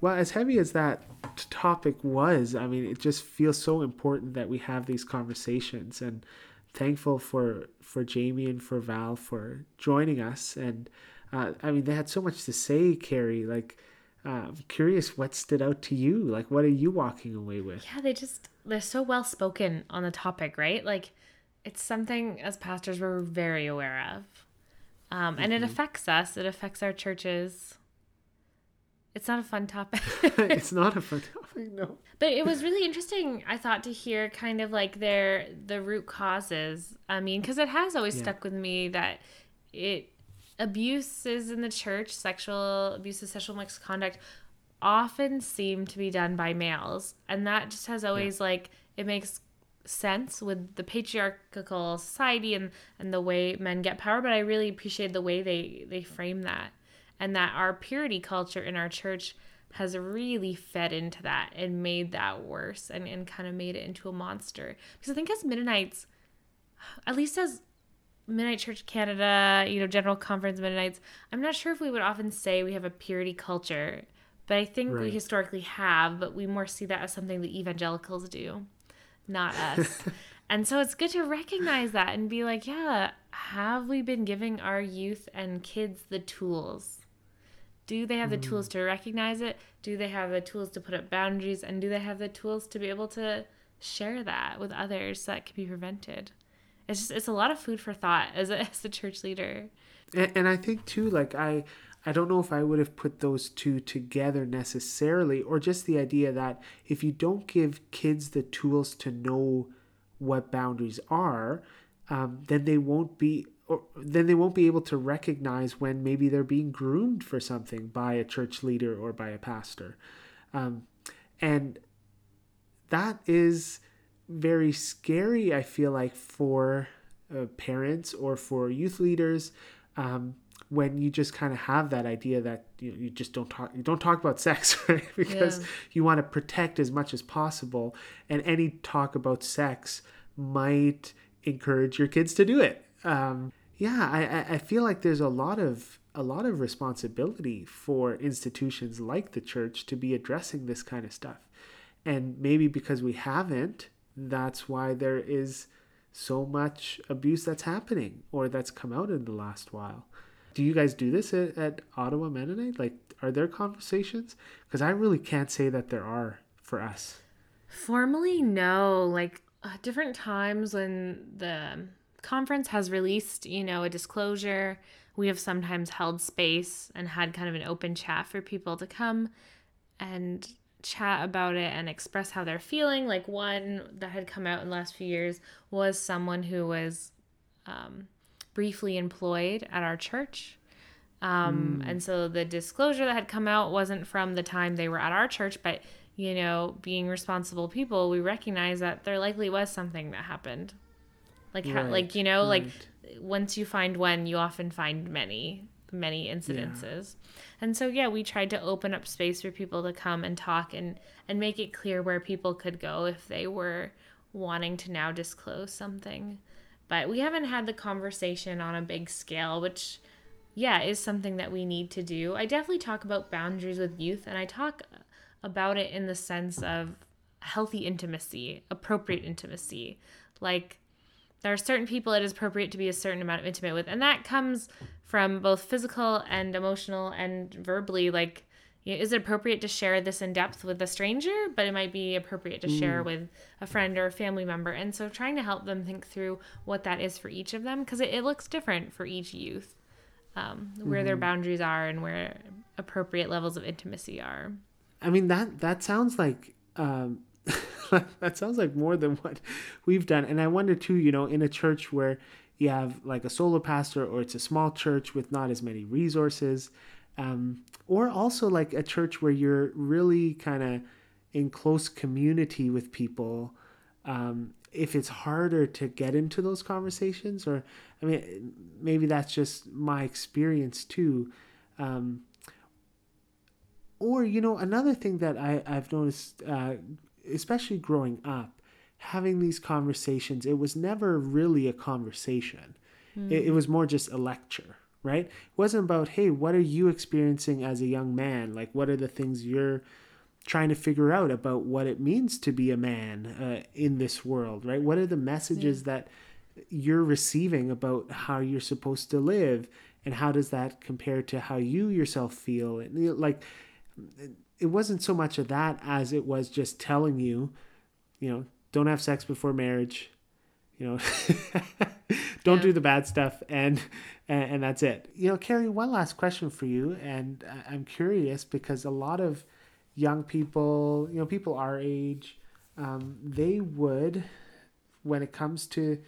Well, as heavy as that topic was, I mean, it just feels so important that we have these conversations and thankful for for Jaymie and for Val for joining us and uh, I mean they had so much to say Carrie like uh, I'm curious what stood out to you like what are you walking away with yeah they just they're so well spoken on the topic, right? Like it's something as pastors we're very aware of. Um, and mm-hmm. it affects us, it affects our churches. It's not a fun topic. it's not a fun topic, no. But it was really interesting, I thought, to hear kind of like their the root causes. I mean, because it has always yeah. stuck with me that it abuses in the church, sexual abuses, sexual misconduct often seem to be done by males and that just has always yeah. like it makes sense with the patriarchal society and and the way men get power but i really appreciate the way they they frame that and that our purity culture in our church has really fed into that and made that worse and, and kind of made it into a monster because i think as mennonites at least as Mennonite Church Canada, you know, General Conference Mennonites, I'm not sure if we would often say we have a purity culture. But I think right. we historically have, but we more see that as something the evangelicals do, not us. and so it's good to recognize that and be like, yeah, have we been giving our youth and kids the tools? Do they have the mm. tools to recognize it? Do they have the tools to put up boundaries? And do they have the tools to be able to share that with others so that can be prevented? It's just, it's a lot of food for thought as a, as a church leader. And, and I think too, like I, I don't know if I would have put those two together necessarily, or just the idea that if you don't give kids the tools to know what boundaries are, um, then they won't be, or then they won't be able to recognize when maybe they're being groomed for something by a church leader or by a pastor, um, and that is very scary, I feel like, for uh, parents or for youth leaders um, when you just kind of have that idea that you, you just don't talk you don't talk about sex right? Because yeah. you want to protect as much as possible and any talk about sex might encourage your kids to do it. Um, yeah I, I feel like there's a lot of a lot of responsibility for institutions like the church to be addressing this kind of stuff. And maybe because we haven't that's why there is so much abuse that's happening or that's come out in the last while. Do you guys do this at, at Ottawa Mennonite? Like, are there conversations? Because I really can't say that there are for us. Formally, no. Like, uh, different times when the conference has released, you know, a disclosure, we have sometimes held space and had kind of an open chat for people to come and chat about it and express how they're feeling. Like one that had come out in the last few years was someone who was um, briefly employed at our church. Um, mm. And so the disclosure that had come out wasn't from the time they were at our church, but you know, being responsible people, we recognize that there likely was something that happened. Like, right, like you know, right. like once you find one, you often find many many incidences. Yeah. And so yeah, we tried to open up space for people to come and talk and and make it clear where people could go if they were wanting to now disclose something. But we haven't had the conversation on a big scale, which yeah, is something that we need to do. I definitely talk about boundaries with youth and I talk about it in the sense of healthy intimacy, appropriate intimacy. Like there are certain people it is appropriate to be a certain amount of intimate with and that comes from both physical and emotional and verbally like you know, is it appropriate to share this in depth with a stranger but it might be appropriate to mm. share with a friend or a family member and so trying to help them think through what that is for each of them because it, it, looks different for each youth um, where mm-hmm. their boundaries are and where appropriate levels of intimacy are i mean that that sounds like um, that sounds like more than what we've done. And i wonder too you know in a church where you have like a solo pastor or it's a small church with not as many resources um, or also like a church where you're really kind of in close community with people um, if it's harder to get into those conversations or i mean maybe that's just my experience too um, or you know another thing that I, i've noticed uh, especially growing up having these conversations, it was never really a conversation. Mm. It, it, was more just a lecture, right? It wasn't about, hey, what are you experiencing as a young man? Like, what are the things you're trying to figure out about what it means to be a man uh, in this world, right? What are the messages yeah. that you're receiving about how you're supposed to live? And how does that compare to how you yourself feel? And like, it wasn't so much of that as it was just telling you, you know, don't have sex before marriage you know don't yeah. do the bad stuff and, and, and that's it you know carrie one last question for you and i'm curious because a lot of young people you know people our age um, they would when it comes to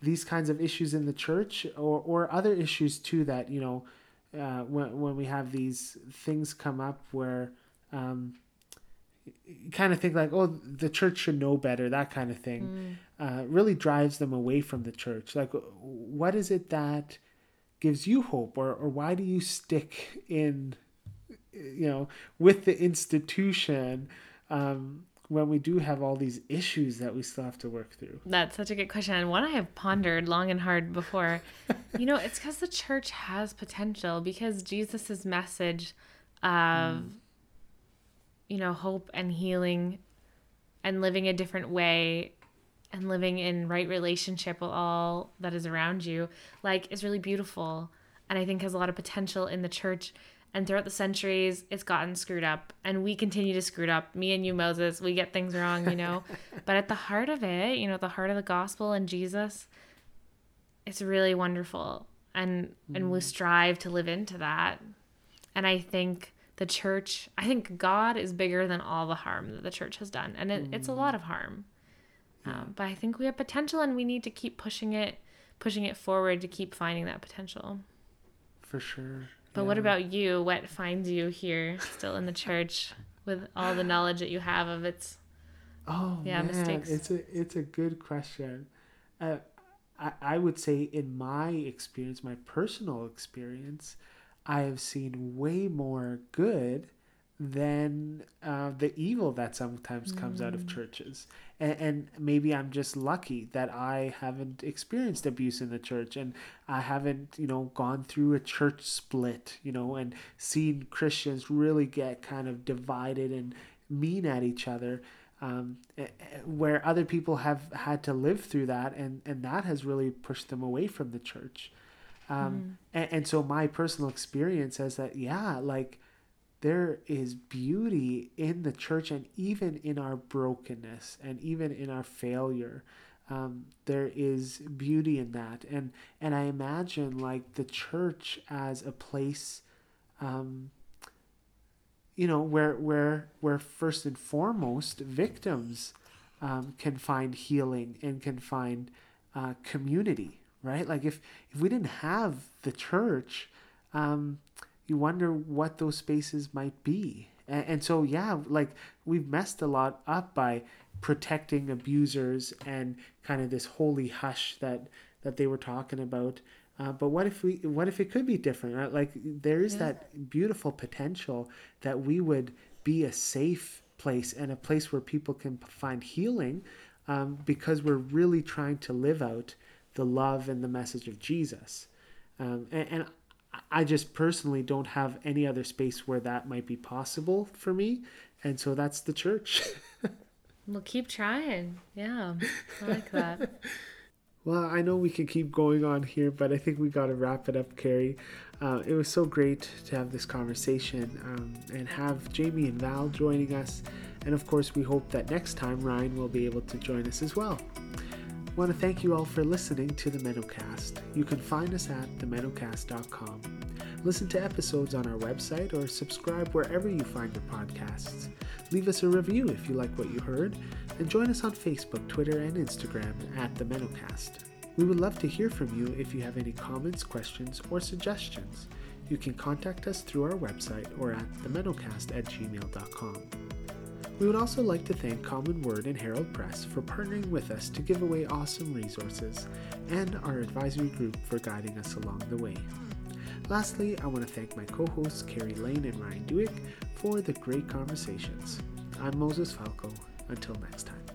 these kinds of issues in the church or, or other issues too that you know uh, when, when we have these things come up where um, kind of think like, oh, the church should know better, that kind of thing, mm. uh, really drives them away from the church. Like, what is it that gives you hope, or or why do you stick in, you know, with the institution? Um, when we do have all these issues that we still have to work through? That's such a good question, and one I have pondered long and hard before. you know, it's because the church has potential, because Jesus's message of mm you know, hope and healing and living a different way and living in right relationship with all that is around you, like, is really beautiful. And I think has a lot of potential in the church. And throughout the centuries, it's gotten screwed up. And we continue to screw it up. Me and you, Moses, we get things wrong, you know. but at the heart of it, you know, the heart of the gospel and Jesus, it's really wonderful. And and we mm. strive to live into that. And I think the church i think god is bigger than all the harm that the church has done and it, mm. it's a lot of harm yeah. um, but i think we have potential and we need to keep pushing it pushing it forward to keep finding that potential for sure but yeah. what about you what finds you here still in the church with all the knowledge that you have of its Oh Yeah, man, mistakes. it's a it's a good question. Uh, I I would say in my experience, my personal experience, I have seen way more good than uh, the evil that sometimes comes out Mm. of churches. And, and maybe I'm just lucky that I haven't experienced abuse in the church and I haven't, you know, gone through a church split, you know, and seen Christians really get kind of divided and mean at each other. Um, where other people have had to live through that, and, and that has really pushed them away from the church. Um, and, and so my personal experience is that, yeah, like there is beauty in the church and even in our brokenness and even in our failure. Um, there is beauty in that. And and i imagine like the church as a place um, you know where where where first and foremost victims um, can find healing and can find uh, community right? Like if if we didn't have the church um, you wonder what those spaces might be. And, and so yeah like we've messed a lot up by protecting abusers and kind of this holy hush that that they were talking about. Uh, but what if we what if it could be different right? Like there is that beautiful potential that we would be a safe place and a place where people can find healing um, because we're really trying to live out the love and the message of jesus um, and, and I just personally don't have any other space where that might be possible for me. And so that's the church. We'll keep trying. Yeah, I like that. well, I know we could keep going on here, but I think we got to wrap it up, Carrie. Uh, it was so great to have this conversation um, and have Jaymie and Val joining us. And of course, we hope that next time Ryan will be able to join us as well. I want to thank you all for listening to the MennoCast. You can find us at themennocast.com. Listen to episodes on our website or subscribe wherever you find your podcasts. Leave us a review if you like what you heard, and join us on Facebook, Twitter, and Instagram at the MennoCast. We would love to hear from you if you have any comments, questions, or suggestions. You can contact us through our website or at themennocast at gmail.com. We would also like to thank CommonWord and Herald Press for partnering with us to give away awesome resources, and our advisory group for guiding us along the way. Lastly, I want to thank my co hosts Carrie Lane and Ryan Dewick for the great conversations. I'm Moses Falco. Until next time.